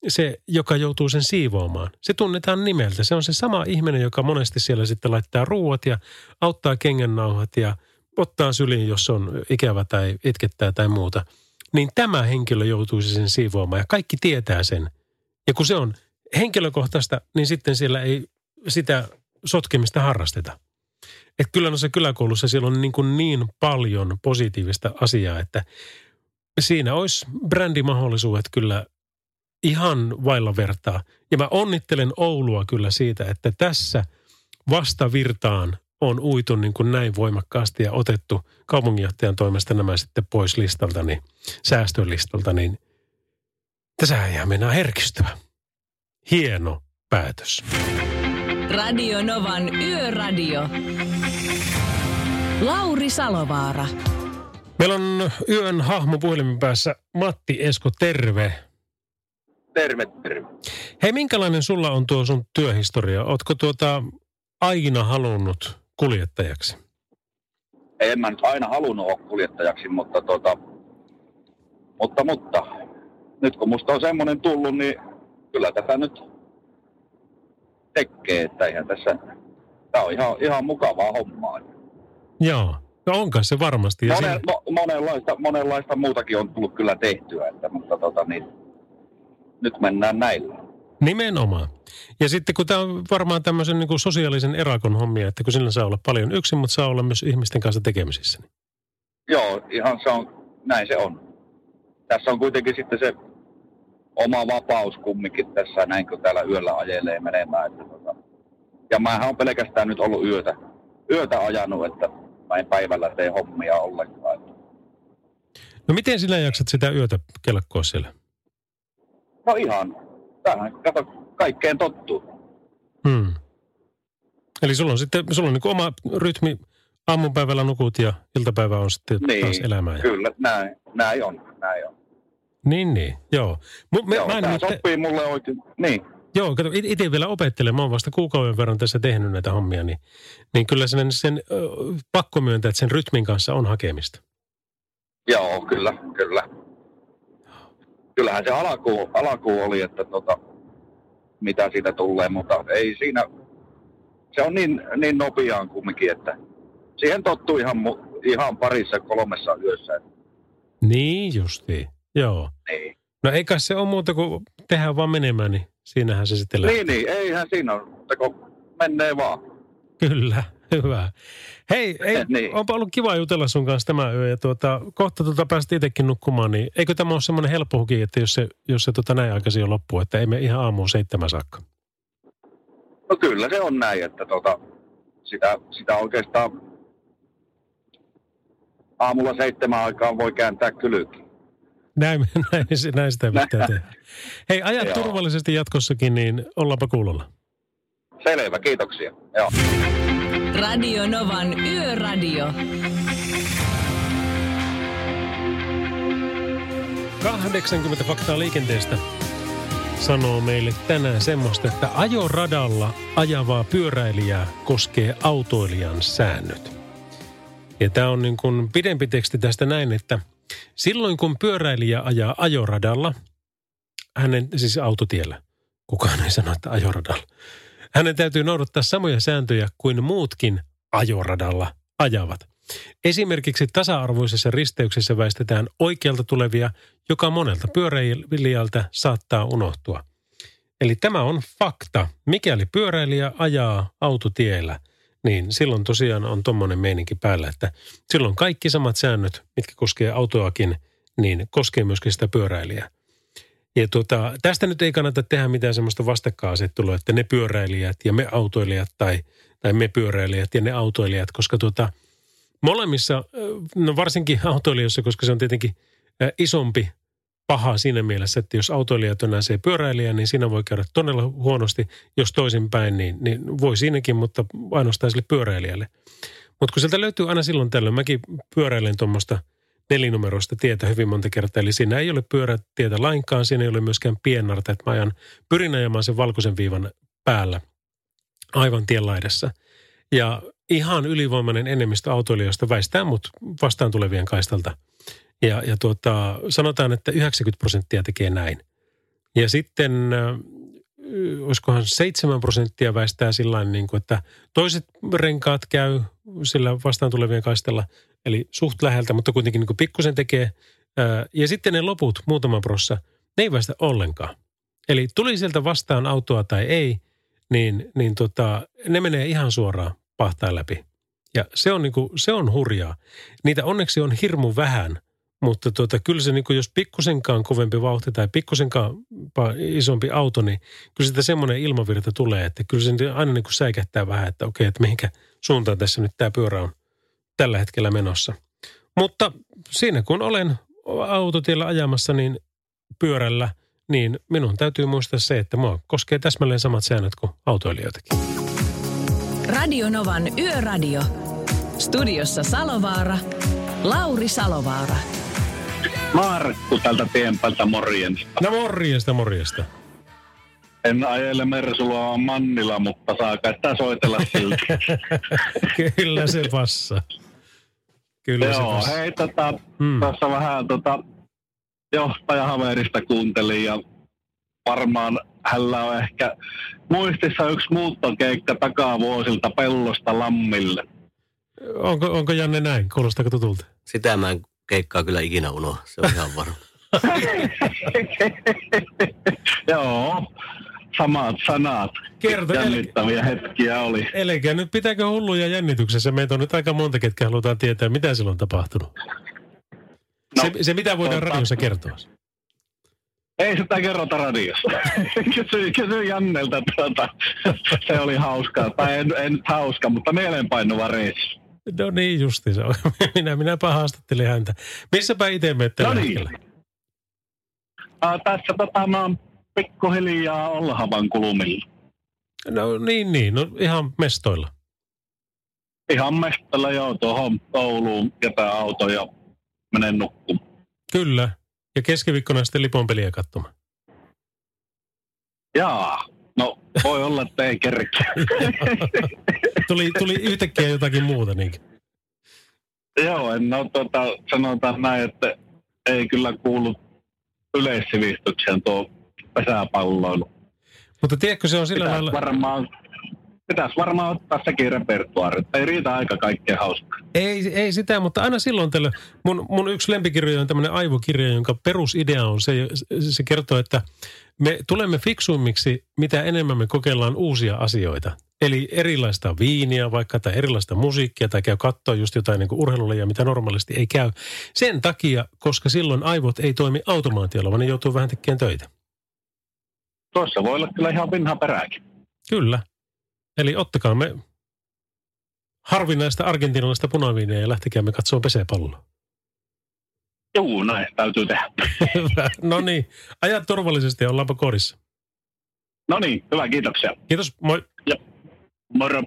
se, joka joutuu sen siivoamaan. Se tunnetaan nimeltä. Se on se sama ihminen, joka monesti siellä sitten laittaa ruuat ja auttaa kengännauhat ja ottaa syliin, jos on ikävä tai itkettää tai muuta – niin tämä henkilö joutuisi sen siivoamaan ja kaikki tietää sen. Ja kun se on henkilökohtaista, niin sitten siellä ei sitä sotkemista harrasteta. Et kyllä noissa kyläkoulussa siellä on niin, kuin niin paljon positiivista asiaa, että siinä olisi brändimahdollisuudet kyllä ihan vailla vertaa. Ja mä onnittelen Oulua kyllä siitä, että tässä vastavirtaan on uitu niin kuin näin voimakkaasti ja otettu kaupunginjohtajan toimesta nämä sitten pois listalta, niin, säästölistalta, niin tässä jää mennään herkistyä. Hieno päätös. Radio Novan Yöradio. Lauri Salovaara. Meillä on yön hahmo puhelimen päässä Matti Esko, terve. Terve, terve. Hei, minkälainen sulla on tuo sun työhistoria? Ootko tuota aina halunnut kuljettajaksi? En mä nyt aina halunnut olla kuljettajaksi, mutta tota, mutta, mutta nyt kun musta on semmoinen tullut, niin kyllä tätä nyt tekee, että eihän tässä, tämä on ihan, ihan mukavaa hommaa. Joo, no onko se varmasti. Ja Mone, siinä- mo, monenlaista, monenlaista muutakin on tullut kyllä tehtyä, että, mutta tota, niin, nyt mennään näillä. Nimenomaan. Ja sitten kun tämä on varmaan tämmöisen niin kuin sosiaalisen erakon hommia, että kun sillä saa olla paljon yksin, mutta saa olla myös ihmisten kanssa tekemisissä. Niin. Joo, ihan se on, näin se on. Tässä on kuitenkin sitten se oma vapaus kumminkin tässä, näin kun täällä yöllä ajelee menemään. Että tota. Ja mähän on pelkästään nyt ollut yötä, yötä ajanut, että mä en päivällä tee hommia ollenkaan. No miten sinä jaksat sitä yötä kelkkoa siellä? No ihan, tähän, kato, kaikkeen tottuu. Hmm. Eli sulla on sitten sulla on niin kuin oma rytmi, aamupäivällä nukut ja iltapäivä on sitten taas elämää. Ja... kyllä, näin, näin on, näin on. Niin, niin, joo. Me, Joo, mä en tämä nimittäin- sopii mulle oikein, niin. Joo, kato, itse vielä opettelen. Mä oon vasta kuukauden verran tässä tehnyt näitä hommia, niin, niin kyllä sen, sen ö, pakko myöntää, että sen rytmin kanssa on hakemista. Joo, kyllä, kyllä. Kyllähän se alku, alku oli, että tota, mitä siitä tulee, mutta ei siinä, se on niin, niin nopeaan kumminkin, että siihen tottuu ihan, ihan parissa kolmessa yössä. Niin justiin, joo. Niin, No eikä se ole muuta kuin tehdään vaan menemään, niin siinähän se sitten lähtee. niin, niin eihän siinä ole, mutta kun menee vaan. Kyllä, hyvä. Hei, ei, Niin. onpa ollut kiva jutella sun kanssa tämä yö ja tuota, kohta tuota päästä itsekin nukkumaan, niin eikö tämä ole semmoinen helppo huki, että jos se, jos se tuota näin aikaisin jo loppuu, että ei me ihan aamuun seitsemän saakka. No kyllä se on näin, että tota, sitä, sitä oikeastaan aamulla seitsemän aikaan voi kääntää kylki. Näin, näin, se- näin sitä pitää tehdä. Hei, ajat Joo. turvallisesti jatkossakin, niin ollaanpa kuulolla. Selvä, kiitoksia. Joo. Radio Novan Yöradio. 80 faktaa liikenteestä sanoo meille tänään semmoista, että ajoradalla ajavaa pyöräilijää koskee autoilijan säännöt. Ja tämä on niin kuin pidempi teksti tästä näin, että silloin kun pyöräilijä ajaa ajoradalla, hänen siis autotiellä, kukaan ei sano, että ajoradalla, hänen täytyy noudattaa samoja sääntöjä kuin muutkin ajoradalla ajavat. Esimerkiksi tasa-arvoisessa risteyksessä väistetään oikealta tulevia, joka monelta pyöräilijältä saattaa unohtua. Eli tämä on fakta. Mikäli pyöräilijä ajaa autotiellä, niin silloin tosiaan on tommonen meininki päällä, että silloin kaikki samat säännöt, mitkä koskee autoakin, niin koskee myöskin sitä pyöräilijää. Ja tuota, tästä nyt ei kannata tehdä mitään semmoista vastakkainasettelua, että ne pyöräilijät ja me autoilijat tai, tai me pyöräilijät ja ne autoilijat, koska tuota, molemmissa, no varsinkin autoilijoissa, koska se on tietenkin isompi paha siinä mielessä, että jos autoilija tönäsee pyöräilijä, niin siinä voi käydä todella huonosti. Jos toisinpäin, niin, niin voi siinäkin, mutta ainoastaan sille pyöräilijälle. Mutta kun sieltä löytyy aina silloin tällöin, mäkin pyöräilen tuommoista nelinumeroista tietä hyvin monta kertaa. Eli siinä ei ole pyörätietä lainkaan, siinä ei ole myöskään piennarta, että mä ajan, pyrin ajamaan sen valkoisen viivan päällä aivan tien laidassa. Ja ihan ylivoimainen enemmistö autoilijoista väistää mut vastaan tulevien kaistalta. Ja, ja tuota, sanotaan, että 90 prosenttia tekee näin. Ja sitten olisikohan 7 prosenttia väistää sillä niin kuin, että toiset renkaat käy sillä vastaan tulevien kaistalla, eli suht läheltä, mutta kuitenkin niin kuin pikkusen tekee ja sitten ne loput, muutama prossa, ne ei väistä ollenkaan. Eli tuli sieltä vastaan autoa tai ei, niin, niin tota, ne menee ihan suoraan pahtaa läpi. Ja se on, niinku, se on hurjaa. Niitä onneksi on hirmu vähän, mutta tota, kyllä se niinku, jos pikkusenkaan kovempi vauhti tai pikkusenkaan isompi auto, niin kyllä sitä semmoinen ilmavirta tulee, että kyllä se aina niinku säikähtää vähän, että okei, että mihinkä suuntaan tässä nyt tämä pyörä on tällä hetkellä menossa. Mutta siinä kun olen autotiellä ajamassa, niin pyörällä, niin minun täytyy muistaa se, että mua koskee täsmälleen samat säännöt kuin autoilijoitakin. Radio Novan Yöradio. Studiossa Salovaara. Lauri Salovaara. Markku tältä tienpäältä morjens. No morjesta, morjesta. En ajele Mersulua Mannila, mutta saa sitä soitella silti. Kyllä se passa. Kyllä se Joo, passa. hei tota, Hmm. tuossa vähän tota, johtajahaverista kuuntelin ja varmaan hänellä on ehkä muistissa yksi muuttokeikka takavuosilta pellosta lammille. Onko, onko Janne näin? Kuulostaako tutulta? Sitä mä en keikkaa kyllä ikinä unohda, se on ihan varma. Joo, samat sanat. Kerto, eli, Jännittäviä hetkiä oli. eli nyt pitääkö hulluja jännityksessä? Meitä on nyt aika monta, ketkä halutaan tietää, mitä silloin on tapahtunut. No, se, se, mitä voidaan tota- radiossa kertoa. Ei sitä kerrota radiossa. kysy, kysy Jannelta, tuota, se oli hauskaa. Tai en, en hauska, mutta mielenpainuva reissu. No niin justi se. Minä, minäpä haastattelin häntä. Missäpä itse menet tällä No niin. Uh, tässä tota, mä oon pikkuhiljaa Ollahavan kulmilla. No niin, niin. No ihan mestoilla. Ihan mestalla joo tuohon Ouluun jätän auto ja menen nukkumaan. Kyllä. Ja keskiviikkona sitten liponpeliä katsomaan. Jaa, no voi olla, että ei kerkeä. Tuli, tuli yhtäkkiä jotakin muuta niinkin. joo, en ole tota, sanotaan näin, että ei kyllä kuulu yleissivistykseen tuo pesäpalloilu. Mutta tiedätkö, se on sillä Pitäisi lailla... varmaan, pitäisi varmaan ottaa sekin repertuaari. Ei riitä aika kaikkea hauskaa. Ei, ei sitä, mutta aina silloin tällä. Mun, mun yksi lempikirja on tämmöinen aivokirja, jonka perusidea on se, se kertoo, että me tulemme fiksuimmiksi, mitä enemmän me kokeillaan uusia asioita. Eli erilaista viiniä vaikka tai erilaista musiikkia tai käy katsoa just jotain niin urheilulajia, mitä normaalisti ei käy. Sen takia, koska silloin aivot ei toimi automaatiolla, vaan ne joutuu vähän tekemään töitä. Tuossa voi olla kyllä ihan vinha perääkin. Kyllä. Eli ottakaa me harvinaista argentinalaista punaviiniä ja lähtekäämme katsoa pesäpalloa. Juu, näin täytyy tehdä. No niin, ajat turvallisesti ja ollaanpa korissa. No niin, hyvä, kiitoksia. Kiitos, moi. Moro.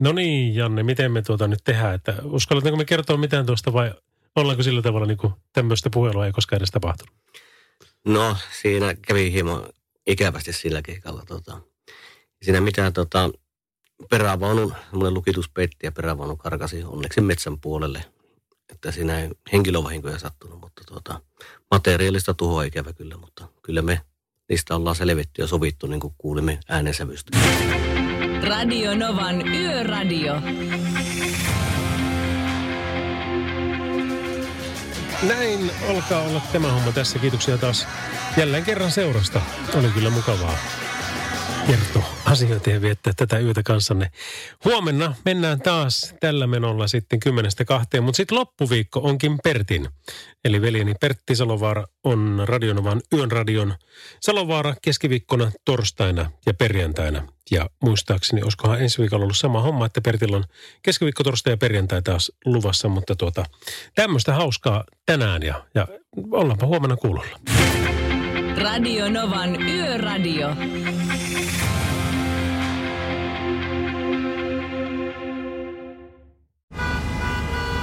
No niin, Janne, miten me tuota nyt tehdään? Että uskalletaanko me kertoa mitään tuosta vai ollaanko sillä tavalla niin kuin tämmöistä puhelua ei koskaan edes tapahtunut? No, siinä kävi hieman ikävästi sillä keikalla. Tota. Siinä mitään tota, perävaunun, semmoinen lukitus petti ja perävaunu karkasi onneksi metsän puolelle. Että siinä ei henkilövahinkoja sattunut, mutta tota, materiaalista tuhoa ikävä kyllä, mutta kyllä me niistä ollaan selvitty ja sovittu, niin kuin kuulimme äänensävystä. Radio Novan Yöradio. Näin alkaa olla tämä homma tässä. Kiitoksia taas jälleen kerran seurasta. Oli kyllä mukavaa kertoa asioita ja viettää tätä yötä kanssanne. Huomenna mennään taas tällä menolla sitten kymmenestä kahteen, mutta sitten loppuviikko onkin Pertin. Eli veljeni Pertti Salovaara on Radionovan yön radion Salovaara keskiviikkona, torstaina ja perjantaina. Ja muistaakseni, olisikohan ensi viikolla ollut sama homma, että Pertillä on keskiviikko, torstai ja perjantai taas luvassa, mutta tuota, tämmöistä hauskaa tänään ja, ja ollaanpa huomenna kuulolla. Radio Novan Yöradio.